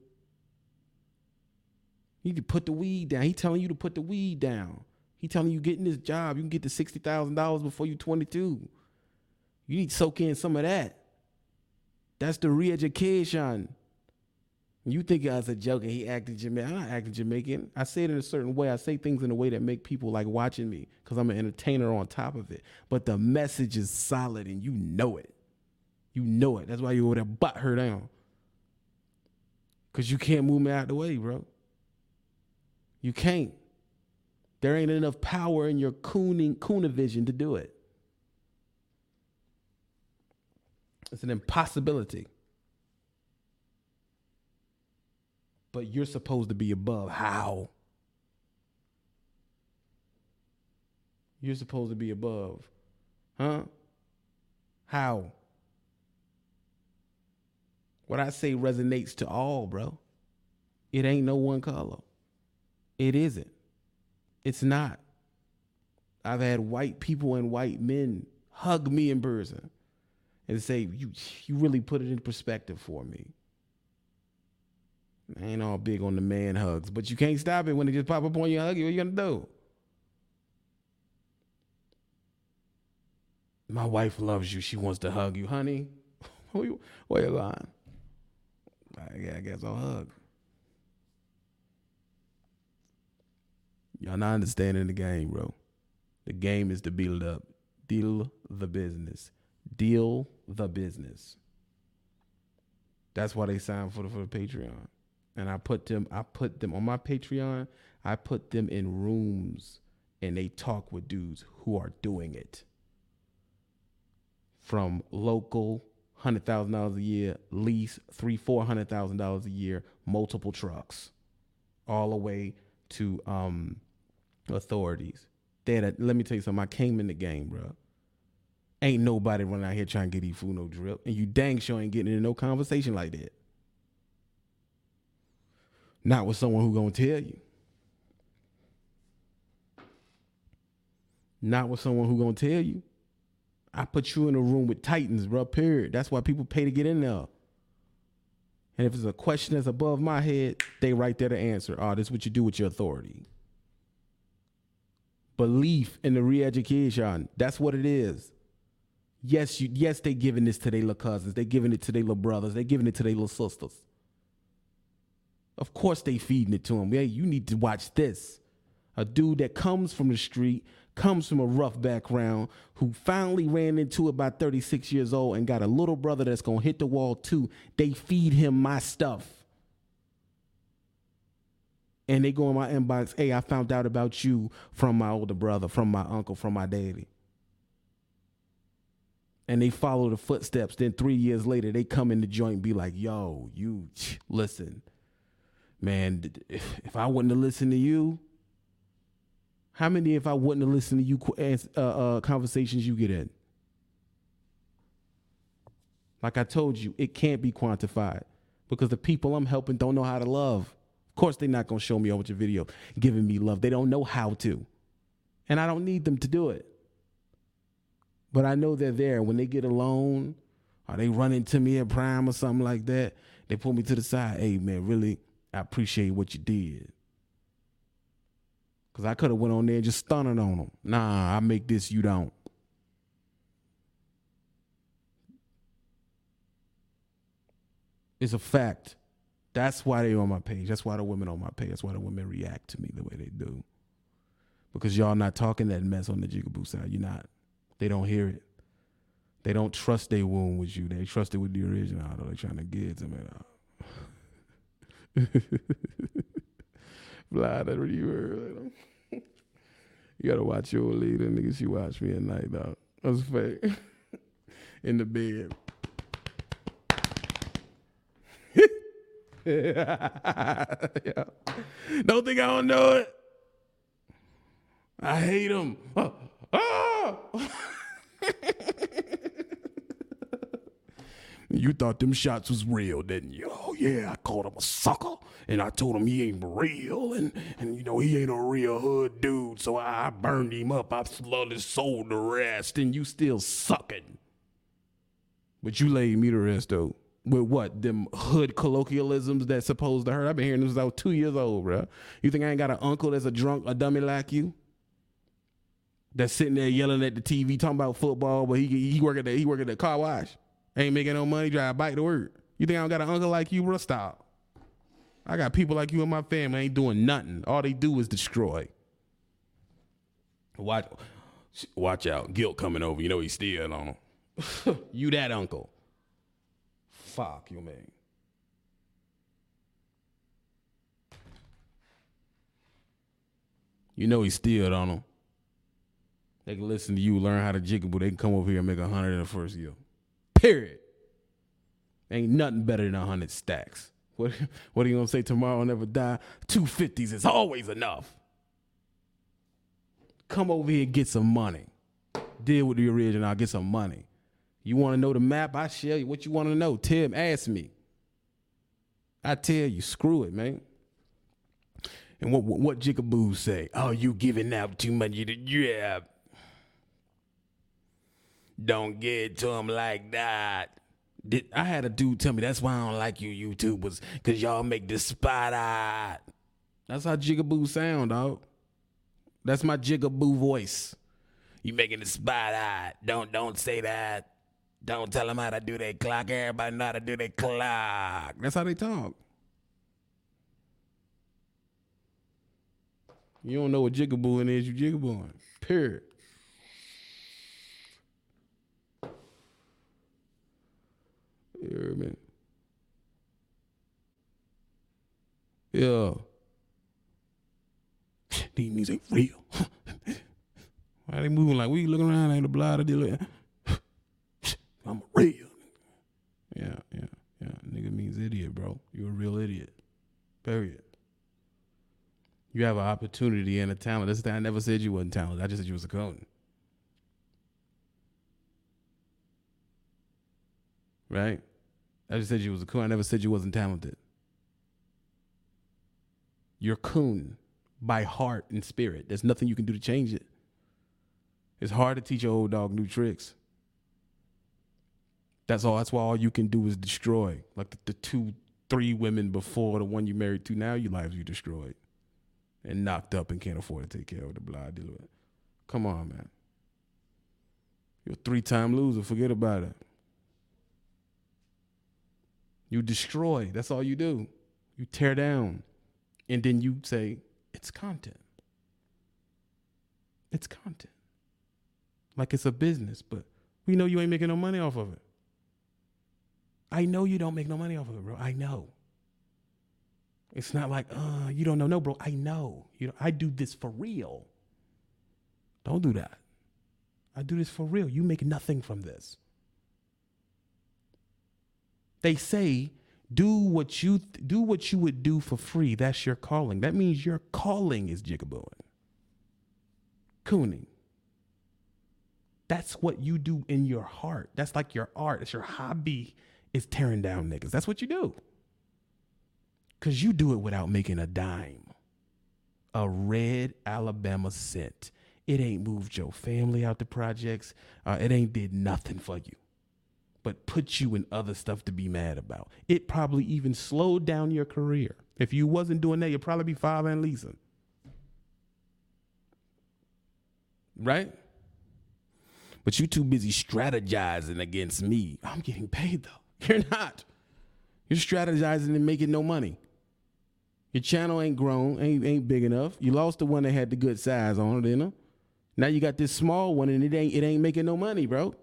A: You need to put the weed down. He telling you to put the weed down. He telling you getting this job, you can get to sixty thousand dollars before you twenty two. You need to soak in some of that. That's the re-education. You think I was a joke and he acted Jamaican. I'm not acting Jamaican. I say it in a certain way. I say things in a way that make people like watching me because I'm an entertainer on top of it. But the message is solid and you know it. You know it. That's why you over there butt her down. Cause you can't move me out of the way, bro. You can't. There ain't enough power in your cooning vision to do it. It's an impossibility. But you're supposed to be above. How? You're supposed to be above. Huh? How? What I say resonates to all, bro. It ain't no one color. It isn't. It's not. I've had white people and white men hug me in person and say, "You, you really put it in perspective for me." Ain't all big on the man hugs, but you can't stop it when they just pop up on you and hug you. What you gonna do? My wife loves you. She wants to hug you, honey. Where you, where you going? I, I guess I'll hug. Y'all not understanding the game, bro. The game is to build up. Deal the business. Deal the business. That's why they signed for the, for the Patreon. And I put them, I put them on my Patreon, I put them in rooms and they talk with dudes who are doing it. From local hundred thousand dollars a year, lease three, four hundred thousand dollars a year, multiple trucks, all the way to um, authorities. Dad, let me tell you something. I came in the game, bro. Ain't nobody running out here trying to get you food no drip, and you dang sure ain't getting into no conversation like that. Not with someone who gonna tell you. Not with someone who gonna tell you. I put you in a room with titans, bro. Period. That's why people pay to get in there. And if it's a question that's above my head, they right there to answer. Oh, this is what you do with your authority. Belief in the re-education. That's what it is. Yes, you yes, they giving this to their little cousins. They giving it to their little brothers. They giving it to their little sisters. Of course they feeding it to him. Yeah, you need to watch this. A dude that comes from the street, comes from a rough background, who finally ran into it by 36 years old and got a little brother that's gonna hit the wall too. They feed him my stuff. And they go in my inbox, hey, I found out about you from my older brother, from my uncle, from my daddy. And they follow the footsteps. Then three years later, they come in the joint and be like, yo, you listen man, if, if I wouldn't have listened to you, how many if I wouldn't have listened to you uh, uh, conversations you get in? Like I told you, it can't be quantified because the people I'm helping don't know how to love. Of course, they're not gonna show me over your video giving me love. They don't know how to, and I don't need them to do it. But I know they're there when they get alone, or they run into me at Prime or something like that. They pull me to the side. Hey man, really, I appreciate what you did. Cause I could have went on there and just stunning on them. Nah, I make this, you don't. It's a fact. That's why they on my page. That's why the women on my page. That's why the women react to me the way they do. Because y'all not talking that mess on the Jigaboo side. You're not. They don't hear it. They don't trust their wound with you. They trust it with the original. Though they trying to get to me. Fly that you heard. You gotta watch your leader, nigga. She watched me at night, dog. That's fake. In the bed. Don't think I don't know it. I hate him. Oh. oh. You thought them shots was real, didn't you? Oh yeah, I called him a sucker, and I told him he ain't real, and and you know he ain't a real hood dude. So I, I burned him up. I slowly sold the rest, and you still sucking. But you laid me to rest though. With what? Them hood colloquialisms that supposed to hurt. I've been hearing this since I was two years old, bro. You think I ain't got an uncle that's a drunk, a dummy like you? that's sitting there yelling at the TV talking about football, but he he work at the he work at the car wash. Ain't making no money, drive a bike to work. You think I don't got an uncle like you, bro? Stop. I got people like you in my family ain't doing nothing. All they do is destroy. Watch, watch out. Guilt coming over. You know he's still on. you that uncle. Fuck you, man. You know he's still on them. They can listen to you, learn how to jiggle, but they can come over here and make a hundred in the first year. Period. Ain't nothing better than a hundred stacks. What, what are you gonna say tomorrow never die? Two fifties is always enough. Come over here and get some money. Deal with the original, I'll get some money. You wanna know the map? I share you. What you wanna know? Tim, ask me. I tell you, screw it, man. And what what, what Jigaboo say? Oh, you giving out too much the yeah. Don't get to him like that. Did, I had a dude tell me that's why I don't like you YouTubers, cause y'all make the spot out. That's how Jigaboo sound, dog. That's my Jigaboo voice. You making the spot out. Don't don't say that. Don't tell them how to do their clock. Everybody know how to do their clock. That's how they talk. You don't know what jigabooing is, you jigabooing. Period. You hear me? Yeah. These niggas ain't real. Why they moving like we looking around ain't the blood of deal? I'm real. Yeah, yeah, yeah. Nigga means idiot, bro. You're a real idiot. Period. You have an opportunity and a talent. This thing I never said you wasn't talented. I just said you was a cone. Right? I just said you was a coon. I never said you wasn't talented. You're coon by heart and spirit. There's nothing you can do to change it. It's hard to teach an old dog new tricks. That's all. That's why all you can do is destroy. Like the, the two, three women before the one you married to now, your lives you destroyed and knocked up and can't afford to take care of the blood dealer. Come on, man. You're a three time loser. Forget about it. You destroy. That's all you do. You tear down. And then you say, it's content. It's content. Like it's a business, but we know you ain't making no money off of it. I know you don't make no money off of it, bro. I know. It's not like, uh, you don't know. No, bro, I know. You know, I do this for real. Don't do that. I do this for real. You make nothing from this. They say, do what you do what you would do for free. That's your calling. That means your calling is jigabooing. Cooning. That's what you do in your heart. That's like your art. It's your hobby is tearing down niggas. That's what you do. Cause you do it without making a dime. A red Alabama cent. It ain't moved your family out the projects. Uh, it ain't did nothing for you. But put you in other stuff to be mad about. It probably even slowed down your career. If you wasn't doing that, you'd probably be five and Lisa. Right? But you too busy strategizing against me. I'm getting paid though. You're not. You're strategizing and making no money. Your channel ain't grown, ain't ain't big enough. You lost the one that had the good size on it, you know. Now you got this small one and it ain't it ain't making no money, bro.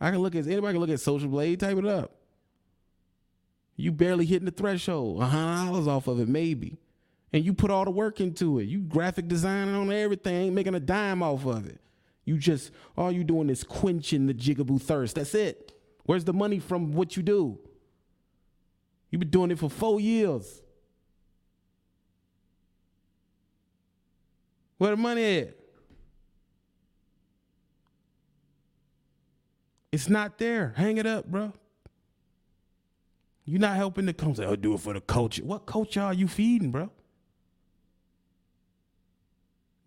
A: I can look at anybody can look at Social Blade, type it up. You barely hitting the threshold, a hundred dollars off of it, maybe. And you put all the work into it. You graphic designing on everything, making a dime off of it. You just all you doing is quenching the jigaboo thirst. That's it. Where's the money from what you do? You've been doing it for four years. Where the money at? It's not there. Hang it up, bro. You're not helping the come I'll oh, do it for the culture. What culture are you feeding, bro?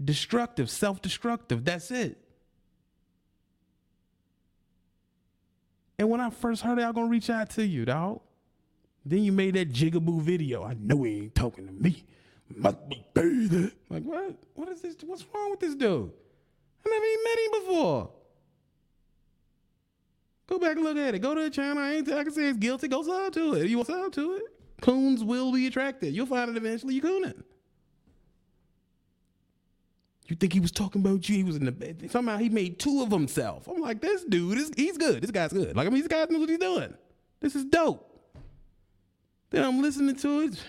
A: Destructive, self-destructive. That's it. And when I first heard it, I was gonna reach out to you, dog. Then you made that jigaboo video. I know he ain't talking to me. Must be paid. Like what? What is this? What's wrong with this dude? I never even met him before. Go back and look at it. Go to the channel. I ain't I can say it's guilty. Go sub to it. You want sub to it? Coons will be attracted. You'll find it eventually. You cooning. You think he was talking about you? He was in the bed. Somehow he made two of himself. I'm like, this dude is he's good. This guy's good. Like I mean, this guy knows what he's doing. This is dope. Then I'm listening to it.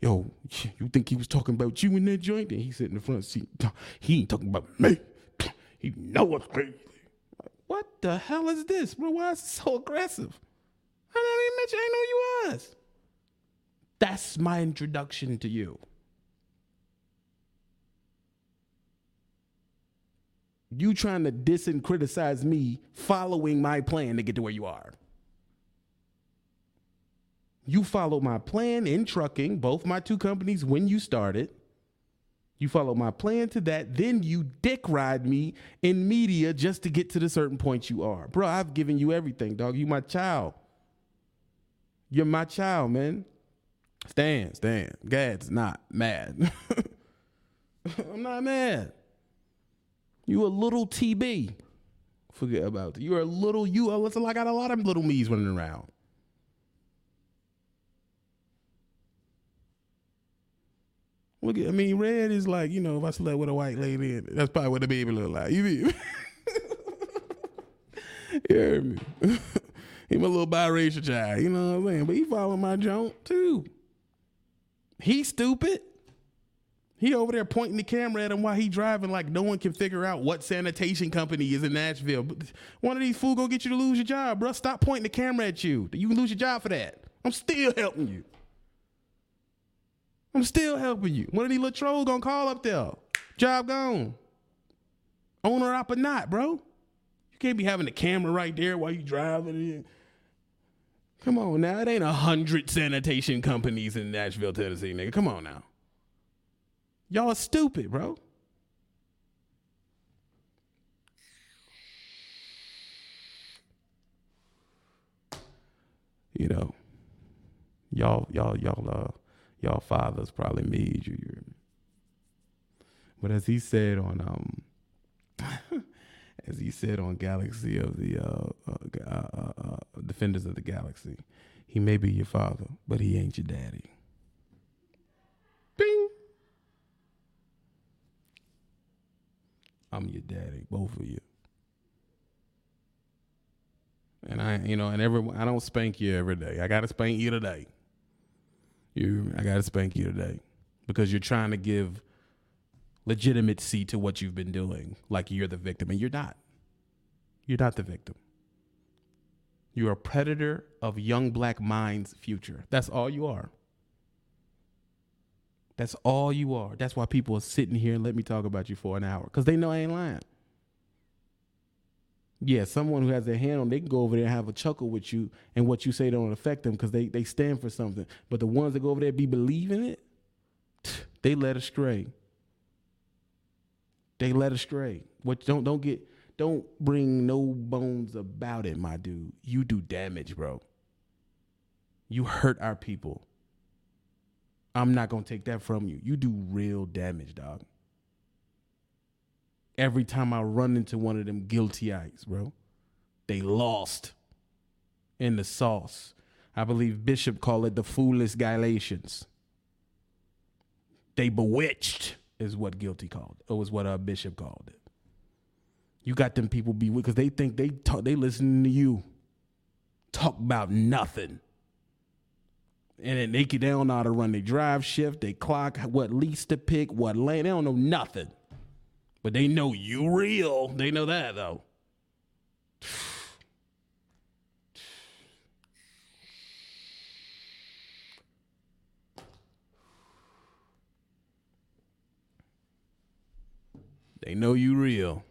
A: Yo, you think he was talking about you in that joint? Then he sit in the front seat. He ain't talking about me. He know what's crazy. What the hell is this? Why is it so aggressive? I didn't even mention I know you was. That's my introduction to you. You trying to diss and criticize me following my plan to get to where you are. You follow my plan in trucking, both my two companies when you started. You follow my plan to that. Then you dick ride me in media just to get to the certain point you are. Bro, I've given you everything, dog. You my child. You're my child, man. Stan, Stan. Gad's not mad. I'm not mad. You a little TB. Forget about it. You're a little you. Oh, I got a lot of little me's running around. Look at, I mean, red is like, you know, if I slept with a white lady, that's probably what the baby look like. You mean? you heard me? he my little biracial child, you know what I'm saying? But he following my junk too. He stupid. He over there pointing the camera at him while he driving like no one can figure out what sanitation company is in Nashville. One of these fools gonna get you to lose your job, bro. Stop pointing the camera at you. You can lose your job for that. I'm still helping you. I'm still helping you. One of these little trolls gonna call up there. Job gone. Owner up or not, bro. You can't be having the camera right there while you driving. Come on now. It ain't a hundred sanitation companies in Nashville, Tennessee, nigga. Come on now. Y'all are stupid, bro. You know, y'all, y'all, y'all, uh, y'all fathers probably made you. But as he said on um, as he said on Galaxy of the uh, uh, uh, uh, Defenders of the Galaxy, he may be your father, but he ain't your daddy. Bing. I'm your daddy, both of you. And I, you know, and every I don't spank you every day. I gotta spank you today. You, I gotta spank you today because you're trying to give legitimacy to what you've been doing, like you're the victim, and you're not. You're not the victim. You're a predator of young black minds' future. That's all you are. That's all you are. That's why people are sitting here and let me talk about you for an hour because they know I ain't lying yeah, someone who has their hand on, they can go over there and have a chuckle with you, and what you say don't affect them because they they stand for something. But the ones that go over there be believing it, they led astray. They led astray. What don't don't get don't bring no bones about it, my dude. You do damage, bro. You hurt our people. I'm not gonna take that from you. You do real damage, dog every time I run into one of them guilty eyes, bro. They lost in the sauce. I believe Bishop called it the foolish Galatians. They bewitched is what guilty called. It was what our bishop called it. You got them people be because they think they talk, they listen to you talk about nothing. And then they, they don't know how to run their drive shift, they clock, what lease to pick, what lane. They don't know nothing. But they know you real. They know that though. They know you real.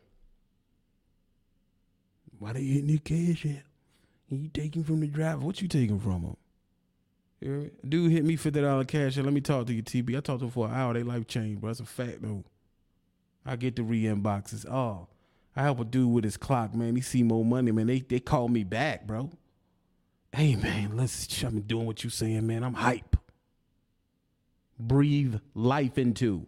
A: Why they hitting your cash at? You taking from the driver. What you taking from him? Dude hit me fifty dollar cash. And let me talk to you, TB. I talked to him for an hour. They life changed, bro. That's a fact though. I get the re inboxes. Oh, I help a dude with his clock, man. He see more money, man. They they call me back, bro. Hey man, let's I'm doing what you saying, man. I'm hype. Breathe life into.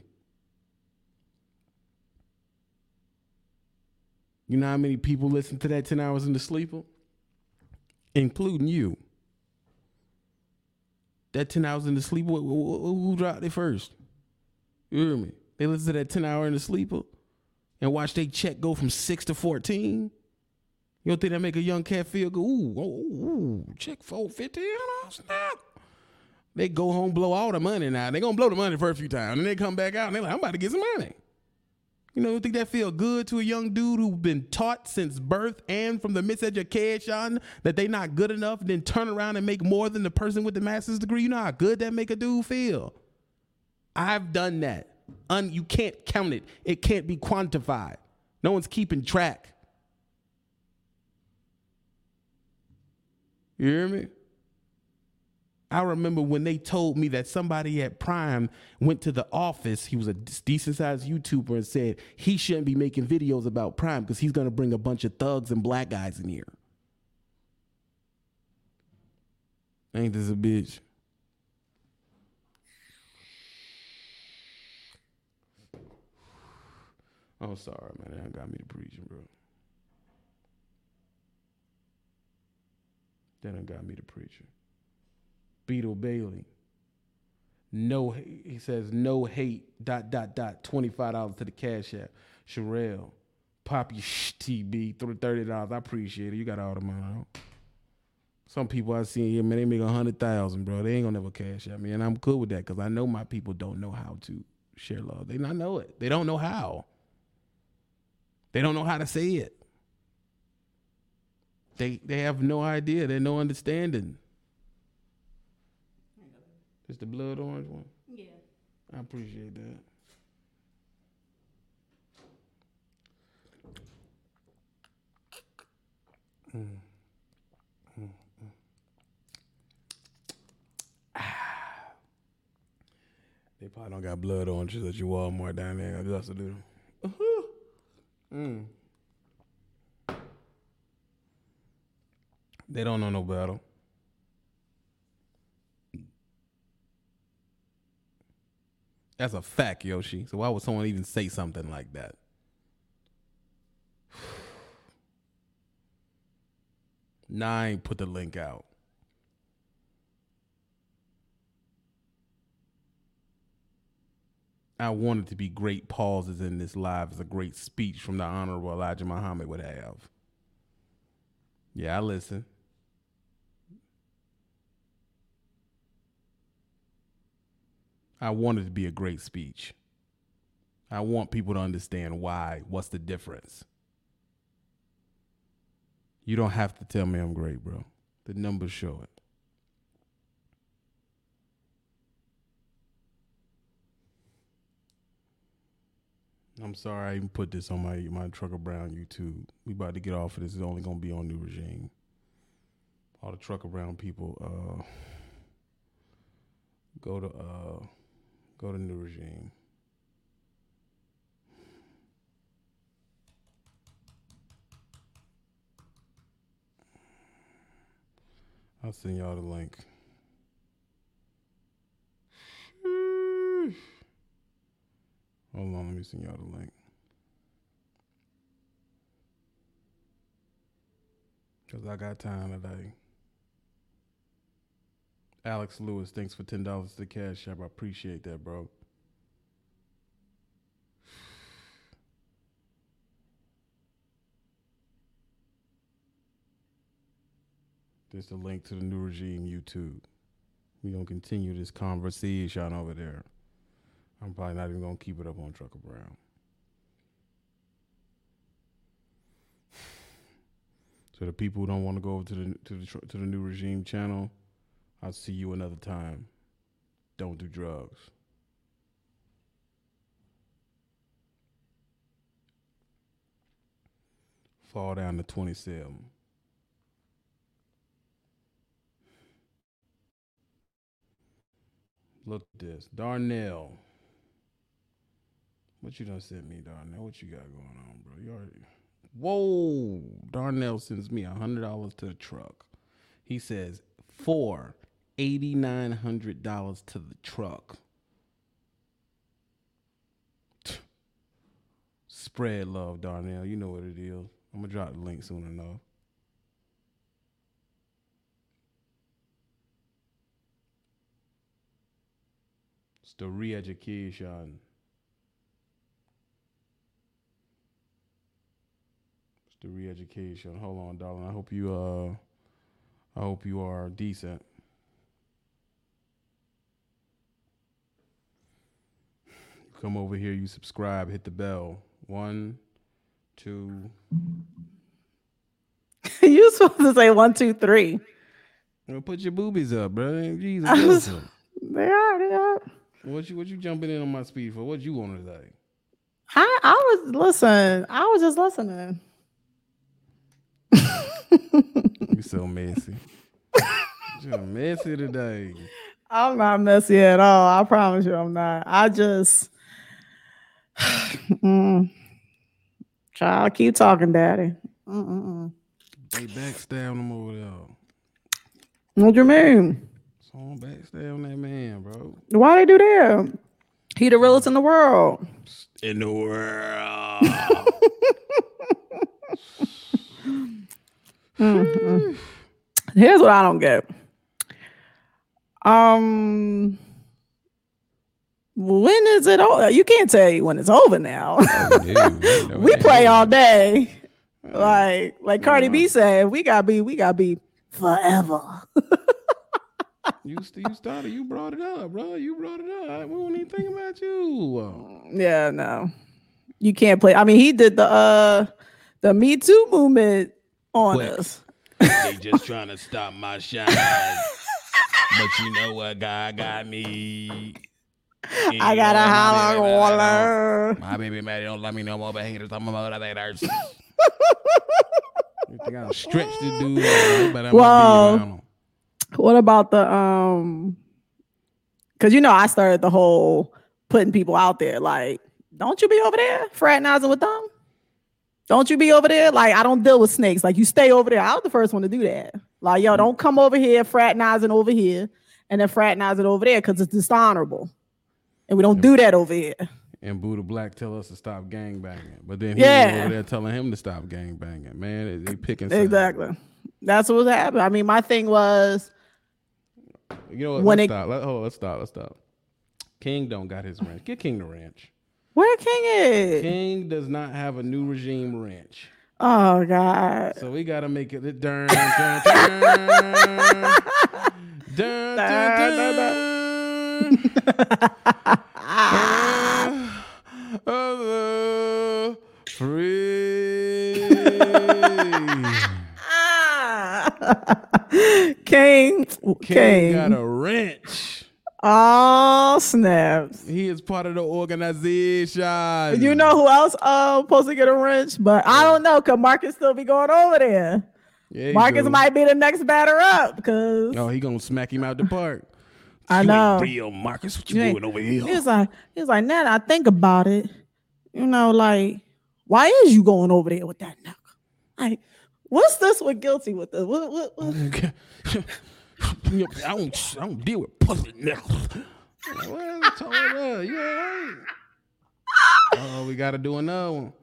A: You know how many people listen to that 10 hours in the sleeper? Including you. That 10 hours in the sleeper, who dropped it first? You hear me? They listen to that 10 hour in the sleeper and watch their check go from 6 to 14. You don't think that make a young cat feel good? Ooh, oh, ooh, ooh check 450. Snap. They go home, blow all the money now. They gonna blow the money for a few times, and they come back out and they're like, I'm about to get some money. You know, you think that feel good to a young dude who's been taught since birth and from the miseducation that they not good enough, then turn around and make more than the person with the master's degree? You know how good that make a dude feel? I've done that. Un, you can't count it. It can't be quantified. No one's keeping track. You hear me? I remember when they told me that somebody at Prime went to the office, he was a decent sized YouTuber, and said he shouldn't be making videos about Prime because he's going to bring a bunch of thugs and black guys in here. Ain't this a bitch? I'm sorry, man. That got me to preaching, bro. That done got me to preaching. Beetle Bailey. No, he says no hate. Dot dot dot. Twenty five dollars to the cash app. Sherelle, Poppy TB through thirty dollars. I appreciate it. You got all the money. Some people I see here, man, they make a hundred thousand, bro. They ain't gonna never cash at me, and I'm cool with that because I know my people don't know how to share love. They not know it. They don't know how. They don't know how to say it. They they have no idea. They no understanding. It's the blood orange one.
D: Yeah.
A: I appreciate that. Mm. Mm, mm. Ah. They probably don't got blood oranges at your Walmart down there. I just to do them. Uh-huh. Mm. They don't know no better. That's a fact, Yoshi. So why would someone even say something like that? Nine put the link out. I wanted to be great pauses in this live as a great speech from the Honorable Elijah Muhammad would have. Yeah, I listen. I wanted to be a great speech. I want people to understand why. What's the difference? You don't have to tell me I'm great, bro. The numbers show it. I'm sorry I even put this on my my Trucker Brown YouTube. We about to get off of this. It's only gonna be on New Regime. All the Trucker Brown people, uh, go to uh, go to New Regime. I'll send y'all the link. Hold on, let me send y'all the link. Cause I got time today. Alex Lewis, thanks for ten dollars to cash app. I appreciate that, bro. There's the link to the new regime YouTube. We're gonna continue this conversation over there. I'm probably not even gonna keep it up on Trucker Brown. So the people who don't want to go over to the to the to the new regime channel, I'll see you another time. Don't do drugs. Fall down to 27. Look at this. Darnell. What you done sent me, Darnell? What you got going on, bro? You already. Whoa! Darnell sends me a hundred dollars to the truck. He says four eighty nine hundred dollars to the truck. Spread love, Darnell. You know what it is. I'm gonna drop the link soon enough. It's the re-education. The re-education. Hold on, darling. I hope you uh I hope you are decent. Come over here, you subscribe, hit the bell. One, two.
D: you supposed to say one, two, three.
A: Well, put your boobies up, bro. Jesus.
D: Was- They are, they are.
A: What you what you jumping in on my speed for? What you want today?
D: I, I was listen. I was just listening.
A: You so messy. You're messy today.
D: I'm not messy at all. I promise you, I'm not. I just, mm. child, keep talking, daddy. Mm-mm-mm.
A: They backstab him over there.
D: What do you mean?
A: Someone backstab on that man, bro.
D: Why they do that? He the realest in the world.
A: In the world.
D: Mm-mm. Here's what I don't get. Um, when is it over? You can't tell you when it's over now. we play all day. Like like Cardi B said, we gotta be, we gotta be forever.
A: You, you started. You brought it up, bro. You brought it up. We don't even think about you.
D: Yeah, no. You can't play. I mean, he did the uh the Me Too movement on
A: Quick.
D: us.
A: They just trying to stop my shine. but you know what? God got me.
D: I got a holler waller.
A: My baby Maddie don't let me no more, but haters, I'm a mother that hurts. you think I'm stretch the dude? But I'm
D: Well,
A: well,
D: What about the um because you know I started the whole putting people out there like, don't you be over there fraternizing with them? Don't you be over there? Like, I don't deal with snakes. Like, you stay over there. I was the first one to do that. Like, yo, don't come over here fraternizing over here and then fraternizing over there because it's dishonorable. And we don't do that over here.
A: and Buddha Black tell us to stop gang banging, but then he
D: Yeah.
A: over there telling him to stop gang banging. Man, they, they picking.
D: Exactly. That's what happened. I mean, my thing was
A: You know what?
D: When
A: let's
D: it-
A: stop. Let, hold on, let's stop. Let's stop. King don't got his ranch. Get King the ranch.
D: Where King is.
A: King does not have a new regime ranch.
D: Oh God.
A: So we gotta make it dun dun dun dun dun dun dun free.
D: King.
A: King
D: King.
A: got a wrench.
D: Oh snaps.
A: He is part of the organization.
D: You know who else uh supposed to get a wrench? But I don't know, cause Marcus still be going over there.
A: Yeah,
D: Marcus
A: do.
D: might be the next batter up because
A: Oh, he gonna smack him out the park.
D: I
A: You
D: know.
A: real, Marcus. What you,
D: You
A: doing over
D: he
A: here?
D: was like, he was like, now that I think about it, you know, like, why is you going over there with that knuckle? Like, what's this with guilty with this? What, what, what?
A: I don't. I don't deal with pussy now. What? Told her, you all right? Oh, we gotta do another one.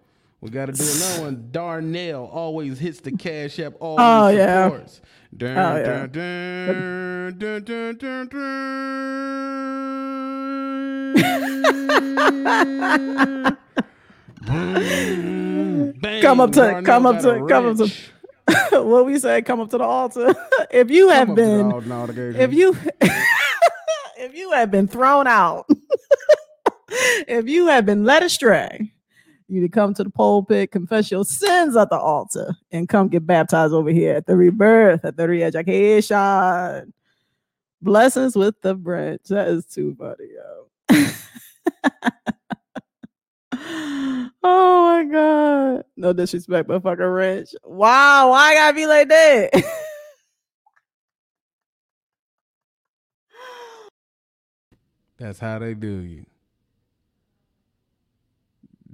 A: We gotta do another one. Darnell always hits the cash app. Always
D: Oh, yeah.
A: supports. Dun,
D: Oh, yeah.
A: dun, dun, dun, dun, dun, dun. Bang,
D: Come up to-
A: Darnell
D: come up to-
A: a
D: come up to-
A: wrench.
D: what we say? Come up to the altar. if you have
A: up to the
D: been,
A: altar, no, the gay-
D: if you, if you have been thrown out, if you have been led astray, you need to come to the pulpit, confess your sins at the altar, and come get baptized over here at the rebirth, at the re-education. Blessings with the branch. That is too funny, yo. oh my god. No disrespect, but fucking rich. Wow, why I gotta be like that?
A: That's how they do you.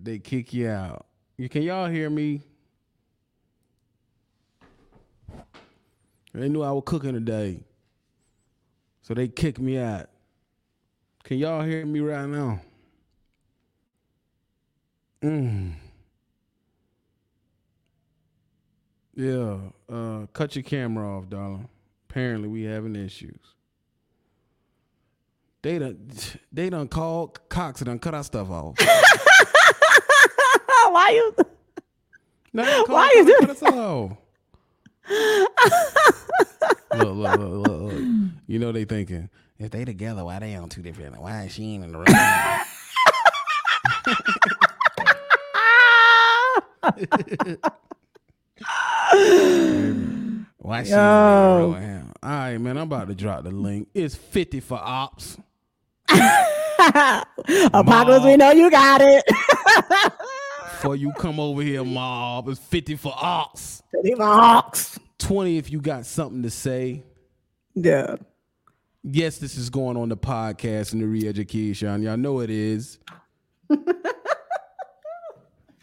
A: They kick you out. You can y'all hear me? They knew I was cooking today. So they kicked me out. Can y'all hear me right now? Mm. Yeah. Uh, cut your camera off, darling. Apparently, we having issues. They done, they done called Cox and done cut our stuff off.
D: Why you?
A: No,
D: Why you
A: and
D: do
A: cut us off. look, look, look, look, look. You know they thinking if they together, why they on two different? Why is she in the room? Why she
D: Yo.
A: room? with him? All right, man. I'm about to drop the link. It's fifty for ops.
D: Apocalypse, we know you got it.
A: Before you come over here, mob. It's fifty for ops.
D: Leave my hawks.
A: Twenty if you got something to say.
D: Yeah.
A: Yes, this is going on the podcast and the re-education. Y'all know it is.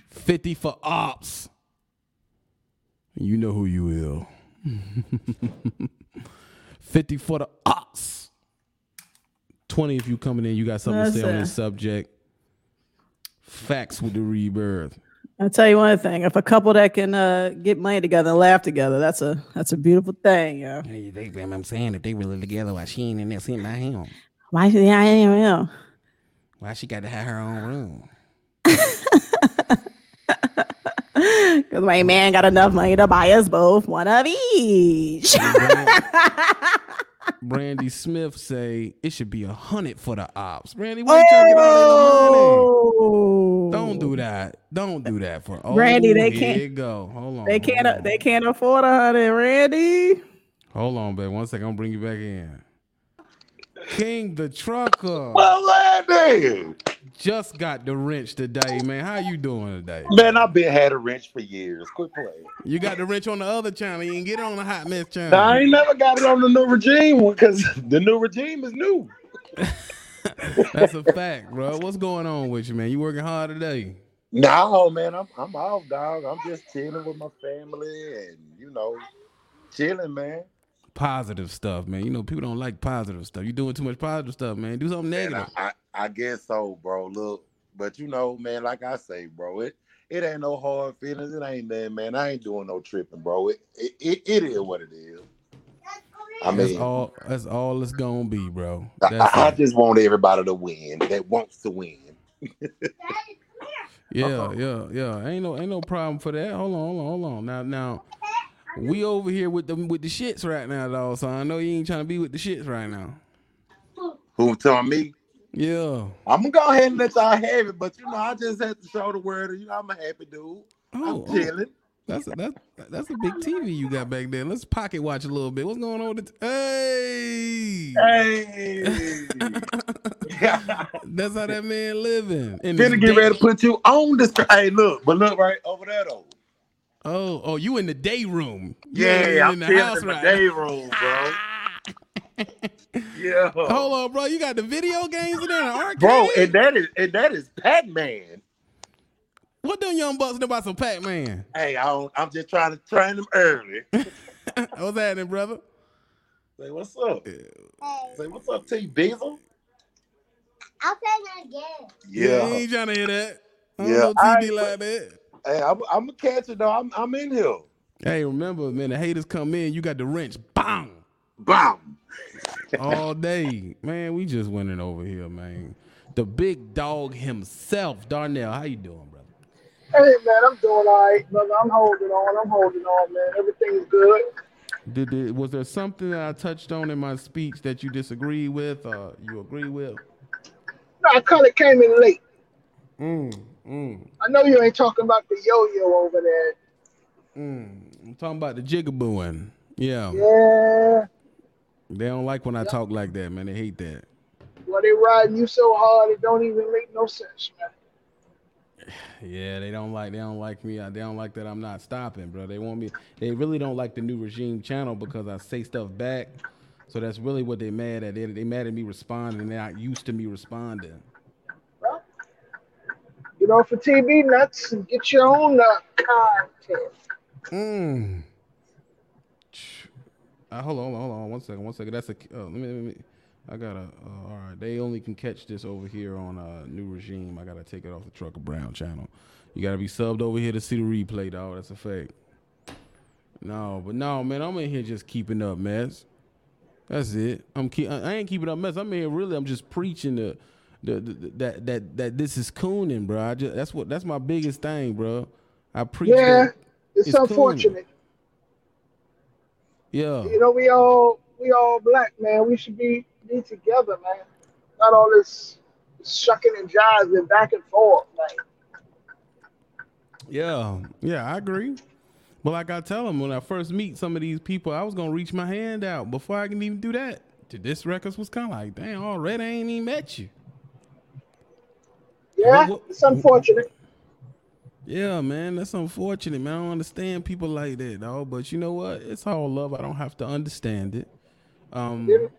A: 50 for ops. You know who you will. 50 for the ops. 20 if you coming in, you got something to say on
D: Listen.
A: this subject. Facts with the rebirth.
D: I'll tell you one thing. If a couple that can uh, get money together and laugh together, that's a that's a beautiful thing, yo.
A: Hey, they, I'm saying if they really together, why she ain't in there sitting by him?
D: Why she I am yeah.
A: Why she got to have her own room?
D: Because my man got enough money to buy us both one of each.
A: Brandy Smith say it should be a hundred for the ops. Brandy, where you trying to get all that money?
D: Oh,
A: Don't do that. Don't do that for oh,
D: Brandy, they
A: here
D: can't-
A: go. Hold on.
D: They
A: hold
D: can't.
A: on.
D: They can't afford a hundred, Randy.
A: Hold on, babe. One second. I'm gonna bring you back in. King the trucker
E: Well, Randy.
A: Just got the wrench today, man. How you doing today?
E: Man, I've been had a wrench for years. Quit playing.
A: You got the wrench on the other channel. You didn't get it on the hot mess channel.
E: I ain't never got it on the new regime because the new regime is new.
A: That's a fact, bro. What's going on with you, man? You working hard today?
E: No, man, I'm I'm off, dog. I'm just chilling with my family and you know, chilling, man.
A: Positive stuff, man. You know people don't like positive stuff. You doing too much positive stuff, man. Do something
E: And
A: negative.
E: I, I guess so, bro. Look, but you know, man, like I say, bro, it it ain't no hard feelings. It ain't that, man. I ain't doing no tripping, bro. It it, it, it is what it is. I mean, That's
A: all. That's all it's gonna be, bro.
E: I,
A: That's
E: I just want everybody to win that wants to win.
A: Yeah,
E: Uh-oh.
A: yeah, yeah. Ain't no, ain't no problem for that. Hold on, hold on, hold on. Now, now, we over here with the with the shits right now, dog. So I know you ain't trying to be with the shits right now.
E: Who telling me?
A: Yeah.
E: I'm gonna go ahead and let y'all have it, but you know, I just had to show the world. You know, I'm a happy dude.
A: Oh,
E: I'm
A: oh,
E: chilling.
A: that's a, that's that's a big TV you got back there. Let's pocket watch a little bit. What's going on? With the hey,
E: Hey,
A: that's how that man living. In
E: finna get ready to put you on this. Hey, look, but look right over there though.
A: Oh, oh, you in the day room? You
E: Yeah, I'm
A: in the house
E: in the
A: right
E: day room, bro. Yeah,
A: Hold on, bro. You got the video games in there, the arcade?
E: bro, and that is and that is Pac Man.
A: what them young bucks know about some Pac Man?
E: Hey, I don't, I'm just trying to train them early.
A: What's happening, brother?
E: Say what's up. Say what's up, T Beazel.
F: I'll play that again.
A: Yeah,
E: Yeah.
A: ain't trying to hear that. I don't
E: Yeah,
A: know
E: I
A: TV
E: ain't-
A: like that.
E: Hey, I'm I'm a catcher though. I'm I'm in here.
A: Hey, remember, man, the haters come in, you got the wrench, bang,
E: Bam.
A: all day. man, we just winning over here, man. The big dog himself, Darnell. How you doing, brother?
G: Hey man, I'm doing all right, brother. I'm holding on. I'm holding on, man. Everything's good.
A: Did, did was there something that I touched on in my speech that you disagree with or you agree with?
G: No, I kind of came in late.
A: Mm, mm,
G: I know you ain't talking about the yo-yo over there.
A: mm. I'm talking about the jigabooing. Yeah.
G: Yeah,
A: They don't like when I talk like that, man. They hate that.
G: well they riding you so hard it don't even make no sense, man.
A: Yeah, they don't like they don't like me. They don't like that I'm not stopping, bro. They want me. They really don't like the new regime channel because I say stuff back. So that's really what they mad at. They they mad at me responding. And they're not used to me responding.
G: Well, get off of TV nuts and get your own uh, content.
A: Mm. Uh, hold on, hold on, hold on. One second, one second. That's a. Uh, let me, let me. I gotta. Uh, all right, they only can catch this over here on uh, New Regime. I gotta take it off the Trucker Brown channel. You gotta be subbed over here to see the replay, dog. That's a fact. No, but no, man, I'm in here just keeping up mess. That's it. I'm keep. I ain't keeping up mess. I'm in here really. I'm just preaching the, the, the that that that this is cooning, bro. I just that's what that's my biggest thing, bro. I preach.
G: Yeah, it's,
A: it's
G: unfortunate.
A: Yeah,
G: You know, we all we all black, man. We should be be together, man. Not all this shucking and jiving back and forth, like.
A: yeah, yeah. I agree. But like I tell them when I first meet some of these people, I was gonna reach my hand out before I can even do that. To this records was kind of like, damn, already I ain't even met you.
G: Yeah,
A: what-
G: it's unfortunate.
A: Yeah, man, that's unfortunate, man. I don't understand people like that, though. But you know what? It's all love. I don't have to understand it. Um,
G: Then-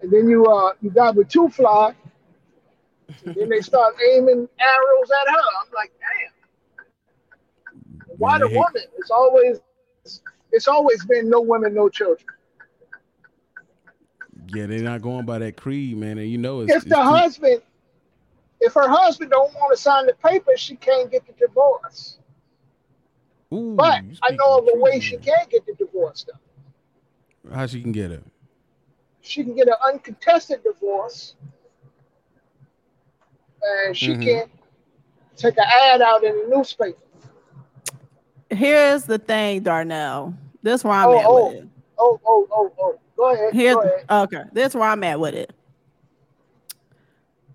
G: And then you uh you got with two fly. And then they start aiming arrows at her. I'm like, damn. Why the woman? It's always it's always been no women, no children.
A: yeah, they're not going by that creed, man. And you know, it's,
G: If
A: it's
G: the
A: too-
G: husband, if her husband don't want to sign the paper, she can't get the divorce.
A: Ooh,
G: But I know of a way she can get the divorce though.
A: How she can get it?
G: She can get an uncontested divorce, and she
A: Mhm.
G: can take an ad out in the newspaper.
D: Here's the thing, Darnell. This where I'm
G: Oh,
D: at
G: oh.
D: with it.
G: Oh, oh, oh, oh. Go ahead.
D: Here's
G: Go ahead.
D: okay. This where I'm at with it.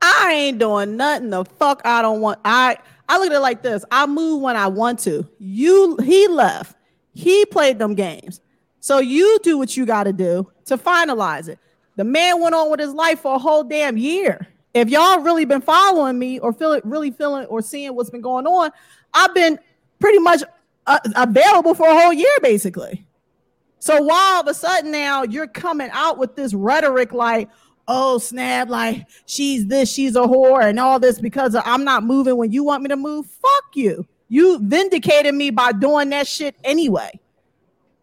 D: I ain't doing nothing the fuck I don't want. I I look at it like this. I move when I want to. You he left. He played them games. So you do what you got to do to finalize it. The man went on with his life for a whole damn year. If y'all really been following me or feeling really feeling or seeing what's been going on, I've been pretty much uh, available for a whole year basically. So why all of a sudden now you're coming out with this rhetoric like, oh snap, like she's this, she's a whore, and all this because I'm not moving when you want me to move? Fuck you. You vindicated me by doing that shit anyway.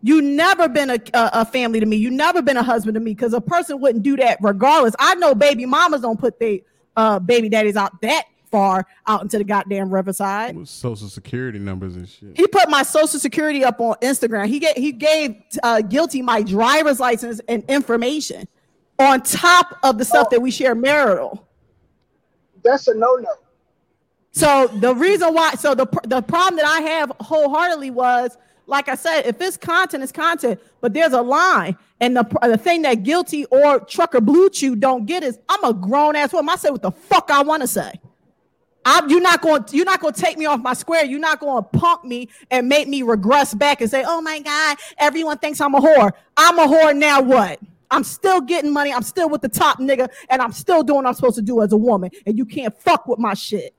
D: You never been a, a, a family to me. You never been a husband to me because a person wouldn't do that regardless. I know baby mamas don't put their uh, baby daddies out that far out into the goddamn riverside.
A: With social security numbers and shit.
D: He put my social security up on Instagram. He gave he gave uh, guilty my driver's license and information on top of the stuff
G: Oh.
D: that we share marital.
G: That's a no no.
D: So the reason why, so the the problem that I have wholeheartedly was, like I said, if it's content, it's content, but there's a line, and the the thing that guilty or trucker blue chew don't get is I'm a grown ass woman. I say what the fuck I want to say. I'm, you're not going. You're not going to take me off my square. You're not going to punk me and make me regress back and say, "Oh my God, everyone thinks I'm a whore. I'm a whore now. What? I'm still getting money. I'm still with the top nigga, and I'm still doing what I'm supposed to do as a woman. And you can't fuck with my shit."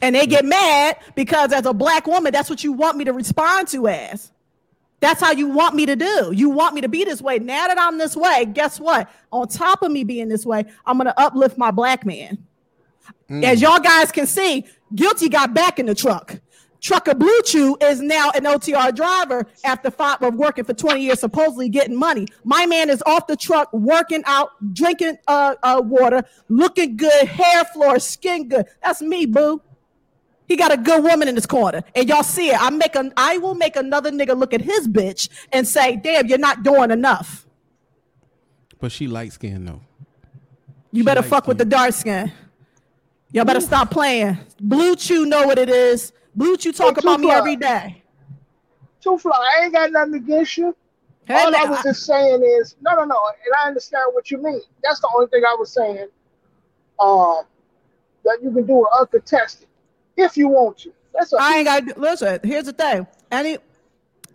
D: And they get mad because as a black woman, that's what you want me to respond to as. That's how you want me to do. You want me to be this way. Now that I'm this way, guess what? On top of me being this way, I'm gonna uplift my black man. As mm. y'all guys can see, Guilty got back in the truck. Trucker Blue Chew is now an OTR driver after five of working for 20 years, supposedly getting money. My man is off the truck, working out, drinking uh, uh, water, looking good, hair floor, skin good. That's me, boo. He got a good woman in his corner, and y'all see it. I make a, I will make another nigga look at his bitch and say, "Damn, you're not doing enough.
A: But she light skinned though.
D: You
A: She
D: better fuck with the dark skin. Y'all better stop playing. Blue Chew know what it is. Blue Chew talk
G: Hey,
D: about me every day.
G: Two fly. I ain't got nothing against you.
D: Hey,
G: All I was
D: I-
G: just saying is no, no, no, and I understand what you mean. That's the only thing I was saying. Um, that you can do it uncontested if you want to. That's a
D: I ain't got listen. Here's the thing. Any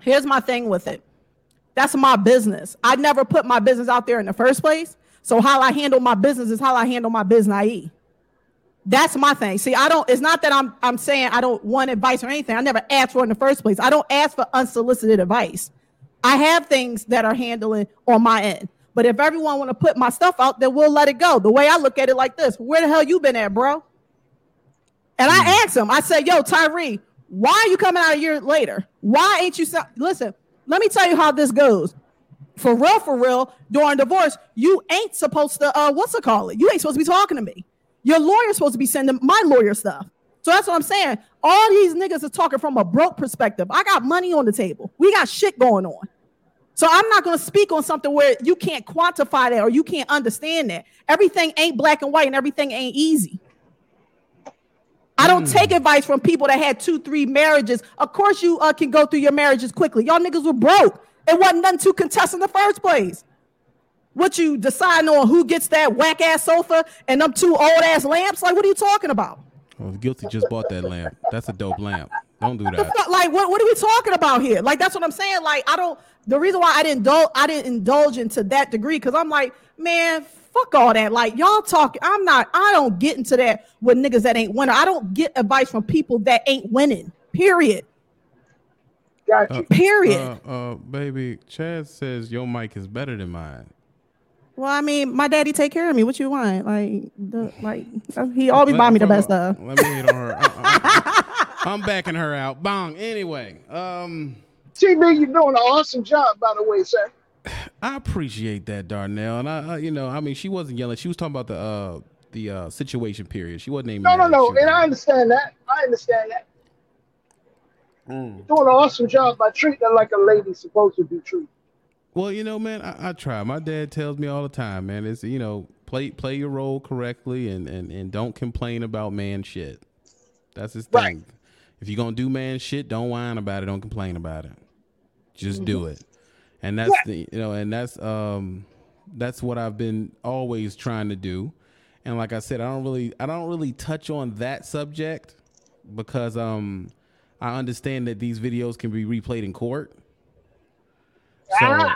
D: here's my thing with it. That's my business. I never put my business out there in the first place. So how I handle my business is how I handle my business. That's my thing. See, I don't. It's not that I'm. I'm saying I don't want advice or anything. I never asked for it in the first place. I don't ask for unsolicited advice. I have things that are handling on my end. But if everyone want to put my stuff out, then we'll let it go. The way I look at it like this: Where the hell you been at, bro? And I asked him, I said, Yo, Tyree, why are you coming out a year later? Why ain't you? So- Listen, let me tell you how this goes. For real, for real, during divorce, you ain't supposed to, uh, what's it call it? You ain't supposed to be talking to me. Your lawyer's supposed to be sending my lawyer stuff. So that's what I'm saying. All these niggas are talking from a broke perspective. I got money on the table. We got shit going on. So I'm not going to speak on something where you can't quantify that or you can't understand that. Everything ain't black and white and everything ain't easy. I don't take advice from people that had two, three marriages. Of course, you uh, can go through your marriages quickly. Y'all niggas were broke. It wasn't nothing to contest in the first place. What you deciding on who gets that whack ass sofa and them two old ass lamps? Like, what are you talking about?
A: Well, guilty just bought that lamp. That's a dope lamp. Don't do that.
D: fuck- like what, what are we talking about here? Like that's what I'm saying. Like I don't the reason why I didn't indulge I didn't indulge into that degree because I'm like, man, fuck all that. Like y'all talk, I'm not, I don't get into that with niggas that ain't winning. I don't get advice from people that ain't winning. Period.
G: Got
A: Uh,
G: you.
D: Period.
A: Uh, uh, baby, Chad says your mic is better than mine.
D: Well, I mean, my daddy take care of me. What you want? Like the like he always buy me the best stuff.
A: Let me hit on her. Uh, uh, I'm backing her out. Bong. Anyway, um,
G: TB, you're doing an awesome job, by the way, sir.
A: I appreciate that, Darnell, and I, I, you know, I mean, she wasn't yelling. She was talking about the uh the uh situation period. She wasn't naming.
G: No, no,
A: names.
G: no.
A: She
G: And I understand that. I understand that.
A: Mm.
G: You're doing an awesome job by treating her like a lady supposed to be treated.
A: Well, you know, man, I, I try. My dad tells me all the time, man. It's you know, play play your role correctly and and and don't complain about man shit. That's his thing.
G: Right.
A: If you're gonna do man shit, don't whine about it. Don't complain about it. Just do it. And that's the you know, and that's um that's what I've been always trying to do. And like I said, I don't really I don't really touch on that subject because um I understand that these videos can be replayed in court. So
G: Ah.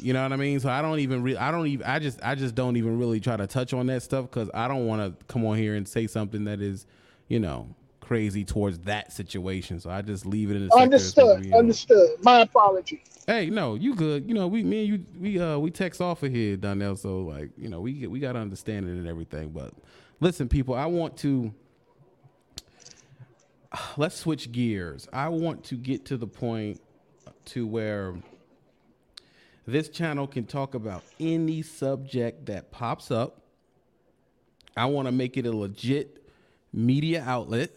A: you know what I mean? So I don't even re- I don't even I just I just don't even really try to touch on that stuff cuz I don't want to come on here and say something that is, you know, crazy towards that situation. So I just leave it in the
G: Understood. Understood. My apology.
A: Hey, no, you good. You know, we me and you we uh we text off of here, Donnell. So like, you know, we get we got to understand it and everything. But listen, people, I want to let's switch gears. I want to get to the point to where this channel can talk about any subject that pops up. I want to make it a legit media outlet,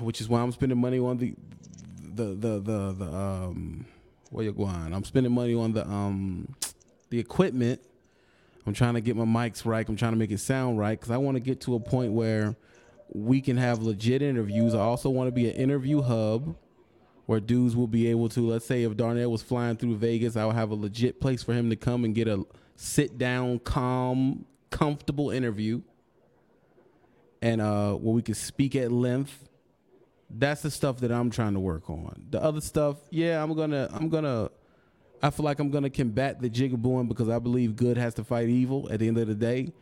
A: which is why I'm spending money on the the the the the um where you going? I'm spending money on the um the equipment. I'm trying to get my mics right. I'm trying to make it sound right because I want to get to a point where we can have legit interviews. I also want to be an interview hub where dudes will be able to, let's say, if Darnell was flying through Vegas, I would have a legit place for him to come and get a sit down, calm, comfortable interview, and uh, where we could speak at length. That's the stuff that I'm trying to work on. The other stuff, yeah, I'm gonna, I'm gonna. I feel like I'm gonna combat the jigabooing because I believe good has to fight evil at the end of the day.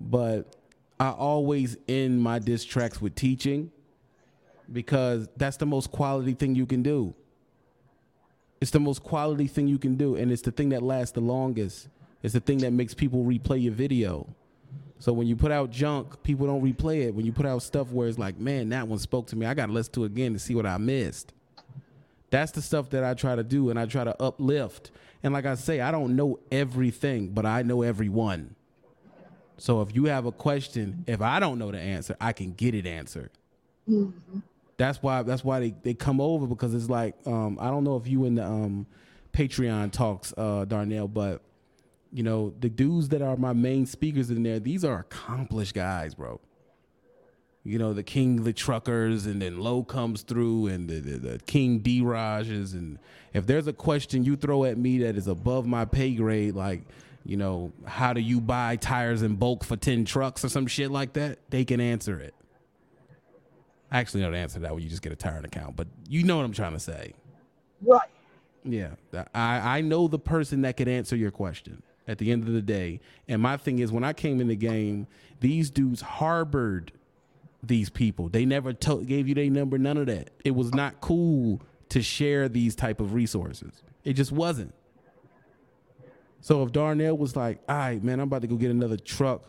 A: But I always end my diss tracks with teaching because that's the most quality thing you can do. It's the most quality thing you can do, and it's the thing that lasts the longest. It's the thing that makes people replay your video. So when you put out junk, people don't replay it. When you put out stuff where it's like, man, that one spoke to me, I gotta listen to it again to see what I missed. That's the stuff that I try to do, and I try to uplift. And like I say, I don't know everything, but I know everyone. So if you have a question, if I don't know the answer, I can get it answered. Mm-hmm. That's why that's why they, they come over because it's like um, I don't know if you in the um, Patreon talks, uh, Darnell, but you know the dudes that are my main speakers in there, these are accomplished guys, bro. You know the King the truckers, and then Low comes through, and the, the, the King D Rajes, and if there's a question you throw at me that is above my pay grade, like you know how do you buy tires in bulk for ten trucks or some shit like that, they can answer it. I actually know the answer to that when you just get a tire account, but you know what I'm trying to say.
G: Right.
A: Yeah, I I know the person that could answer your question at the end of the day. And my thing is, when I came in the game, these dudes harbored these people. They never to- gave you their number. None of that. It was not cool to share these type of resources. It just wasn't. So if Darnell was like, "All right, man, I'm about to go get another truck.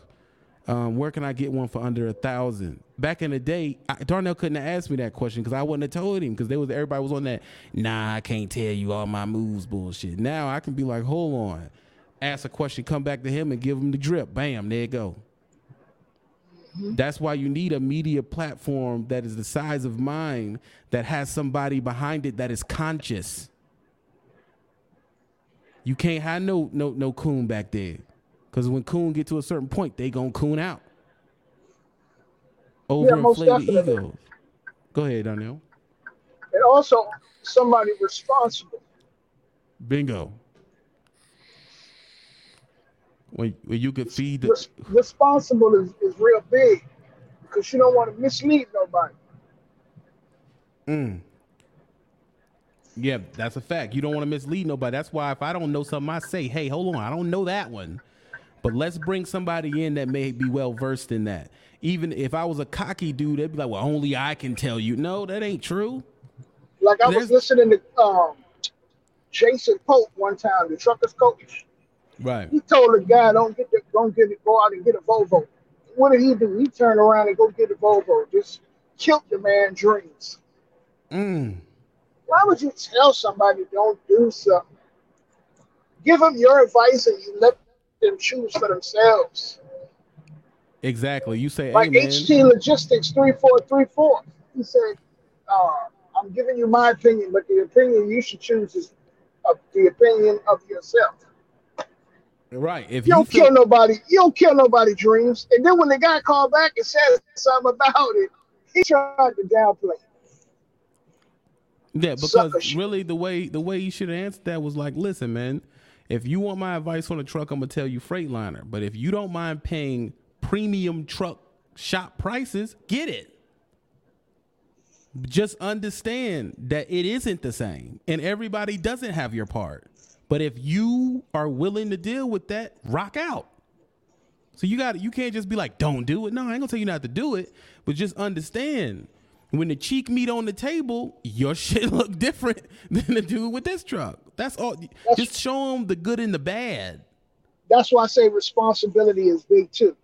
A: Um, where can I get one for under a thousand? Back in the day, I, Darnell couldn't have asked me that question because I wouldn't have told him because there was everybody was on that. Nah, I can't tell you all my moves bullshit. Now I can be like, hold on, ask a question, come back to him and give him the drip. Bam, there you go. That's why you need a media platform that is the size of mine that has somebody behind it that is conscious. You can't have no no no coon back there. Cause when coon get to a certain point, they gonna coon out. Overinflated
G: definitely.
A: egos. Go ahead, Donnell.
G: And also somebody responsible.
A: Bingo. When, when you could feed the
G: Res- responsible is, is real big because you don't want to mislead nobody.
A: Mm. Yeah, that's a fact. You don't want to mislead nobody. That's why if I don't know something, I say, hey, hold on, I don't know that one. But let's bring somebody in that may be well versed in that. Even if I was a cocky dude, they'd be like, well, only I can tell you. No, that ain't true.
G: Like I was listening to um, Jason Pope one time, the truckers coach.
A: Right.
G: He told the guy, "Don't get the, don't get it, go out and get a Volvo." What did he do? He turned around and go get a Volvo. Just killed the man's dreams.
A: Mm.
G: Why would you tell somebody don't do something? Give them your advice and you let them choose for themselves.
A: Exactly. You say,
G: Like. HT Logistics three four three four. He said, uh, "I'm giving you my opinion, but the opinion you should choose is uh, the opinion of yourself."
A: Right. If
G: You
A: you
G: don't
A: feel,
G: kill nobody. You don't kill nobody dreams. And then when the guy called back and said something about it, he tried to downplay. it.
A: Yeah, because really the way the way you should have answered that was like, listen, man, if you want my advice on a truck, I'm gonna tell you Freightliner. But if you don't mind paying premium truck shop prices, get it. Just understand that it isn't the same, and everybody doesn't have your part. But if you are willing to deal with that, rock out. So you got you can't just be like, don't do it. No, I ain't gonna tell you not to do it, but just understand when the cheek meat on the table, your shit look different than the dude with this truck. That's all. just show them the good and the bad.
G: That's why I say responsibility is big too.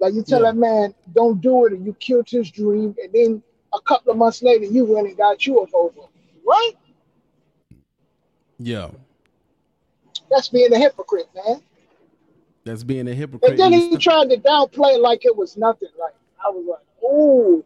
G: Like you tell
A: Yeah.
G: that man, don't do it, and you killed his dream, and then a couple of months later, you went and got you a Volvo, right?
A: Yeah,
G: That's being a hypocrite, man.
A: that's being a hypocrite.
G: And then he tried to downplay it like it was nothing. Like I was like, ooh,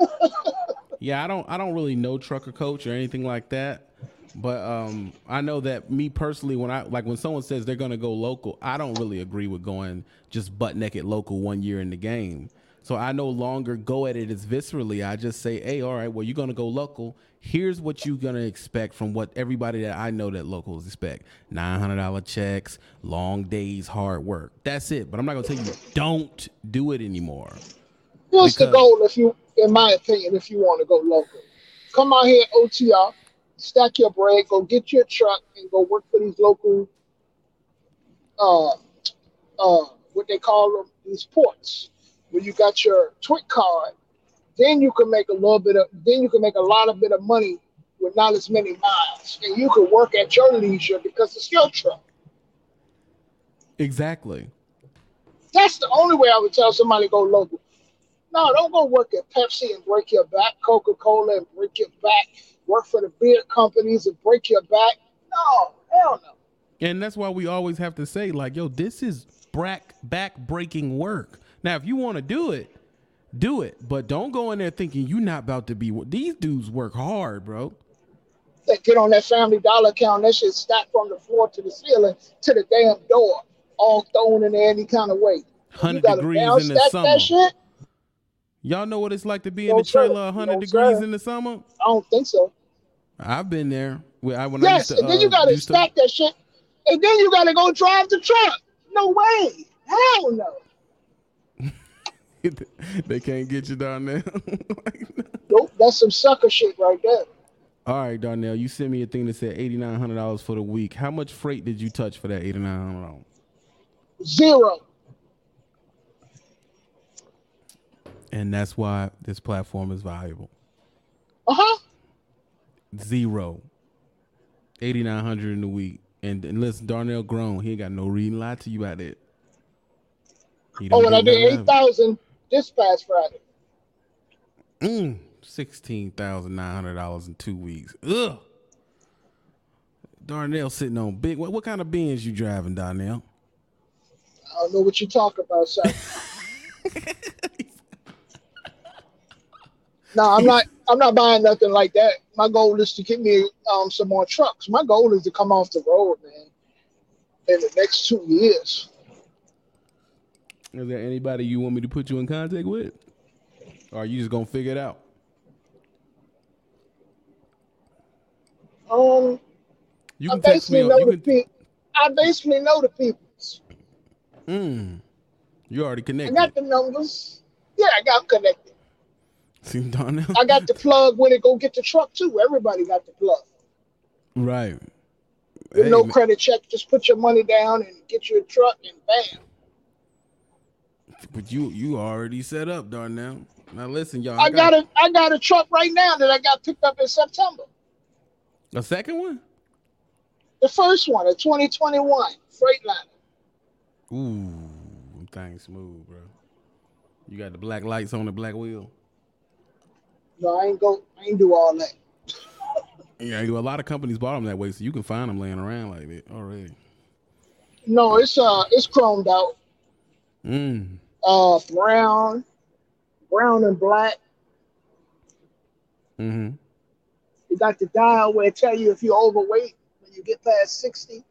A: Yeah, I don't I don't really know trucker coach or anything like that. But um I know that me personally when I like when someone says they're gonna go local, I don't really agree with going just butt naked local one year in the game. So I no longer go at it as viscerally. I just say, hey, all right, well, you're gonna go local. Here's what you're gonna expect from what everybody that I know that locals expect. Nine hundred dollar checks, long days, hard work. That's it. But I'm not gonna tell you don't do it anymore.
G: here's the goal. If you, in my opinion, if you want to go local, come out here OTR, stack your bread, go get your truck, and go work for these local, uh, uh, what they call them, these ports, where you got your TWIC card. Then you can make a little bit of, then you can make a lot of bit of money with not as many miles, and you can work at your leisure because it's your truck.
A: Exactly.
G: That's the only way I would tell somebody to go local. No, don't go work at Pepsi and break your back, Coca Cola and break your back, work for the beer companies and break your back. No, hell no.
A: And that's why we always have to say, like, yo, this is back back breaking work. Now, if you want to do it, do it. But don't go in there thinking you're not about to be these dudes work hard, bro.
G: They get on that family dollar account, that shit stacked from the floor to the ceiling to the damn door, all thrown in any kind of way. Hundred
A: degrees in the summer.
G: That shit?
A: Y'all know what it's like to be in the trailer 100
G: No,
A: degrees
G: sir.
A: in the summer?
G: I don't think so.
A: I've been there. When I, when I
G: Yes,
A: used to,
G: and then you
A: uh,
G: gotta
A: used to-
G: stack that shit, and then you gotta go drive the truck. No way. Hell no.
A: they can't get you down there.
G: Nope, that's some sucker shit right there.
A: All right, Darnell, you sent me a thing that said $8,900 for the week. How much freight did you touch for that $8,900?
G: Zero.
A: And that's why this platform is valuable.
G: Uh huh.
A: Zero. 8,900 in a week. And, and listen, Darnell grown. He ain't got no reason to lie to you about it.
G: Oh, and I did eight thousand this past Friday.
A: Mm, $16,900 in two weeks. Ugh. Darnell sitting on big. What, what kind of Benz you driving, Darnell?
G: I don't know what you talk about, son. No, I'm not. I'm not buying nothing like that. My goal is to get me um, some more trucks. My goal is to come off the road, man, in the next two years.
A: Is there anybody you want me to put you in contact with? Or are you just gonna figure it out?
G: Um,
A: You
G: I
A: text me.
G: basically know
A: you
G: the
A: can.
G: people. I basically know the people.
A: Mm, you already
G: I
A: connected.
G: got the numbers. Yeah, I got connected.
A: See Darnell?
G: I got the plug when it go get the truck too. Everybody got the plug.
A: right. Hey,
G: no
A: man,
G: credit check, just put your money down and get you a truck and bam.
A: but you you already set up, Darnell. Now listen, y'all.
G: I got a I got a truck right now that I got picked up in September.
A: a second one.
G: The first one, a 2021 Freightliner.
A: Ooh, things smooth, bro. You got the black lights on the black wheel.
G: No, I ain't go. I ain't do all that.
A: Yeah, a lot of companies bought them that way, so you can find them laying around like that already.
G: No, it's uh, it's chromed out.
A: Mm.
G: Uh, brown, brown and black.
A: Mm-hmm.
G: You got the dial where it tell you if you're overweight when you get past 60.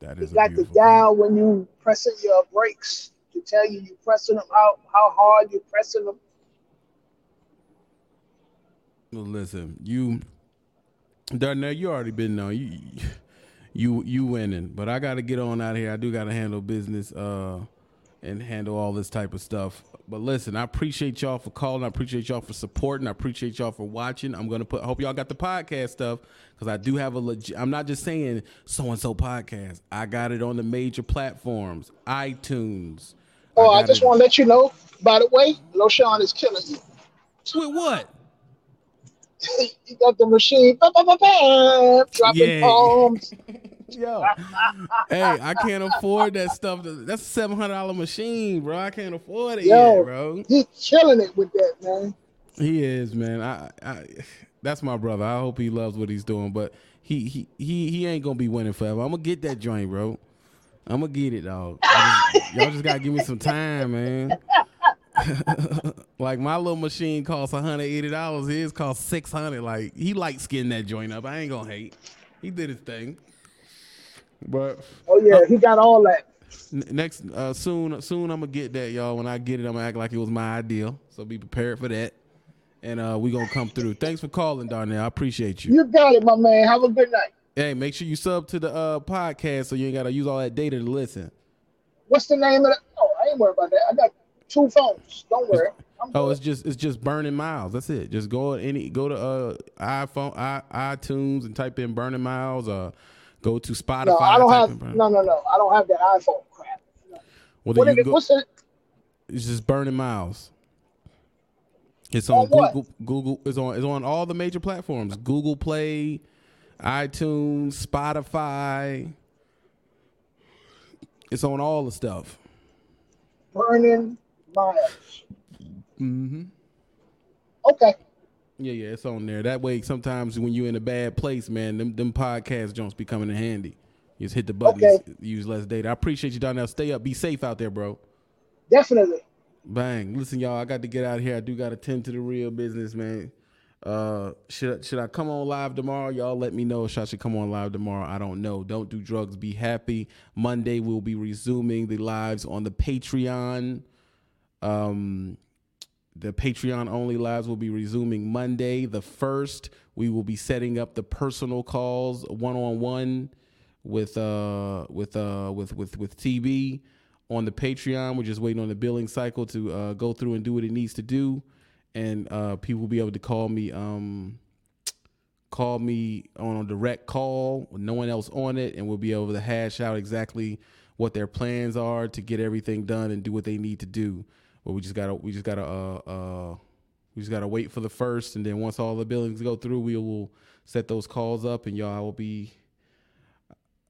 A: That
G: You
A: is a
G: got the
A: beautiful thing.
G: dial when you pressing your brakes to tell you you're pressing them how how hard you're pressing them.
A: Well, listen, you, Darnell, you already been on you, you, you winning. But I got to get on out here. I do got to handle business, uh, and handle all this type of stuff. But listen, I appreciate y'all for calling. I appreciate y'all for supporting. I appreciate y'all for watching. I'm gonna put. I hope y'all got the podcast stuff because I do have a legit. I'm not just saying so and so podcast. I got it on the major platforms, iTunes.
G: Oh, I,
A: got
G: just want to let you know. By the way, Loshawn is killing you.
A: with what?
G: You got the machine, ba, ba, ba, ba, dropping
A: Yeah.
G: bombs.
A: Yo, hey, I can't afford that stuff. That's a seven hundred dollar machine, bro. I can't afford it
G: Yo.
A: yet, bro.
G: He's killing it with that, man.
A: He is, man. I, I, that's my brother. I hope he loves what he's doing, but he, he, he, he ain't gonna be winning forever. I'm gonna get that joint, bro. I'm gonna get it, dog. Just- y'all just gotta give me some time, man. like my little machine costs 180 dollars. His costs 600. Like he like skin that joint up. I ain't gonna hate. He did his thing. But
G: Oh yeah, he got all that.
A: Next uh soon soon I'm gonna get that y'all when I get it I'm gonna act like it was my ideal so be prepared for that and uh we gonna come through thanks for calling Darnell I appreciate you
G: You got it, my man. Have a good night.
A: hey make sure you sub to the uh podcast so you ain't gotta use all that data to listen
G: What's the name of the? Oh, I ain't worried about that. I got two phones. Don't worry. I'm
A: oh
G: good.
A: it's just it's just burning miles that's it just go any go to uh iPhone I, iTunes and type in burning miles uh go to Spotify
G: no, I don't have. No, no, no. I don't have the iPhone crap.
A: well
G: What
A: then
G: is
A: you
G: it?
A: go,
G: What's it?
A: It's just burning miles. It's
G: On
A: on
G: what?
A: Google. Google is on is on all the major platforms: Google Play, iTunes, Spotify. It's on all the stuff.
G: Burning miles.
A: Mm-hmm.
G: Okay.
A: Yeah, yeah, it's on there. That way, sometimes when you're in a bad place, man, them them podcast joints be coming in handy. You just hit the button,
G: Okay.
A: use less data. I appreciate you down there. Stay up, be safe out there, bro.
G: Definitely.
A: Bang. Listen, y'all, I got to get out of here. I do got to tend to the real business, man. Uh, should should I come on live tomorrow? Y'all let me know if I should come on live tomorrow. I don't know. Don't do drugs. Be happy. Monday we'll be resuming the lives on the Patreon. Um, the Patreon only lives will be resuming Monday the first. We will be setting up the personal calls one on one with uh with uh with with with TB on the Patreon. We're just waiting on the billing cycle to uh, go through and do what it needs to do, and uh, people will be able to call me um call me on a direct call with no one else on it, and we'll be able to hash out exactly what their plans are to get everything done and do what they need to do. But we just gotta we just gotta uh uh we just gotta wait for the first, and then once all the billings go through, we will set those calls up, and y'all will be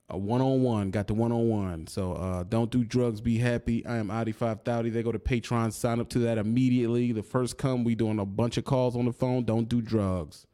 A: a one on one. Got the one on one. So uh, don't do drugs. Be happy. I am Audi five thirty. They go to Patreon. Sign up to that immediately. The first come, we doing a bunch of calls on the phone. Don't do drugs.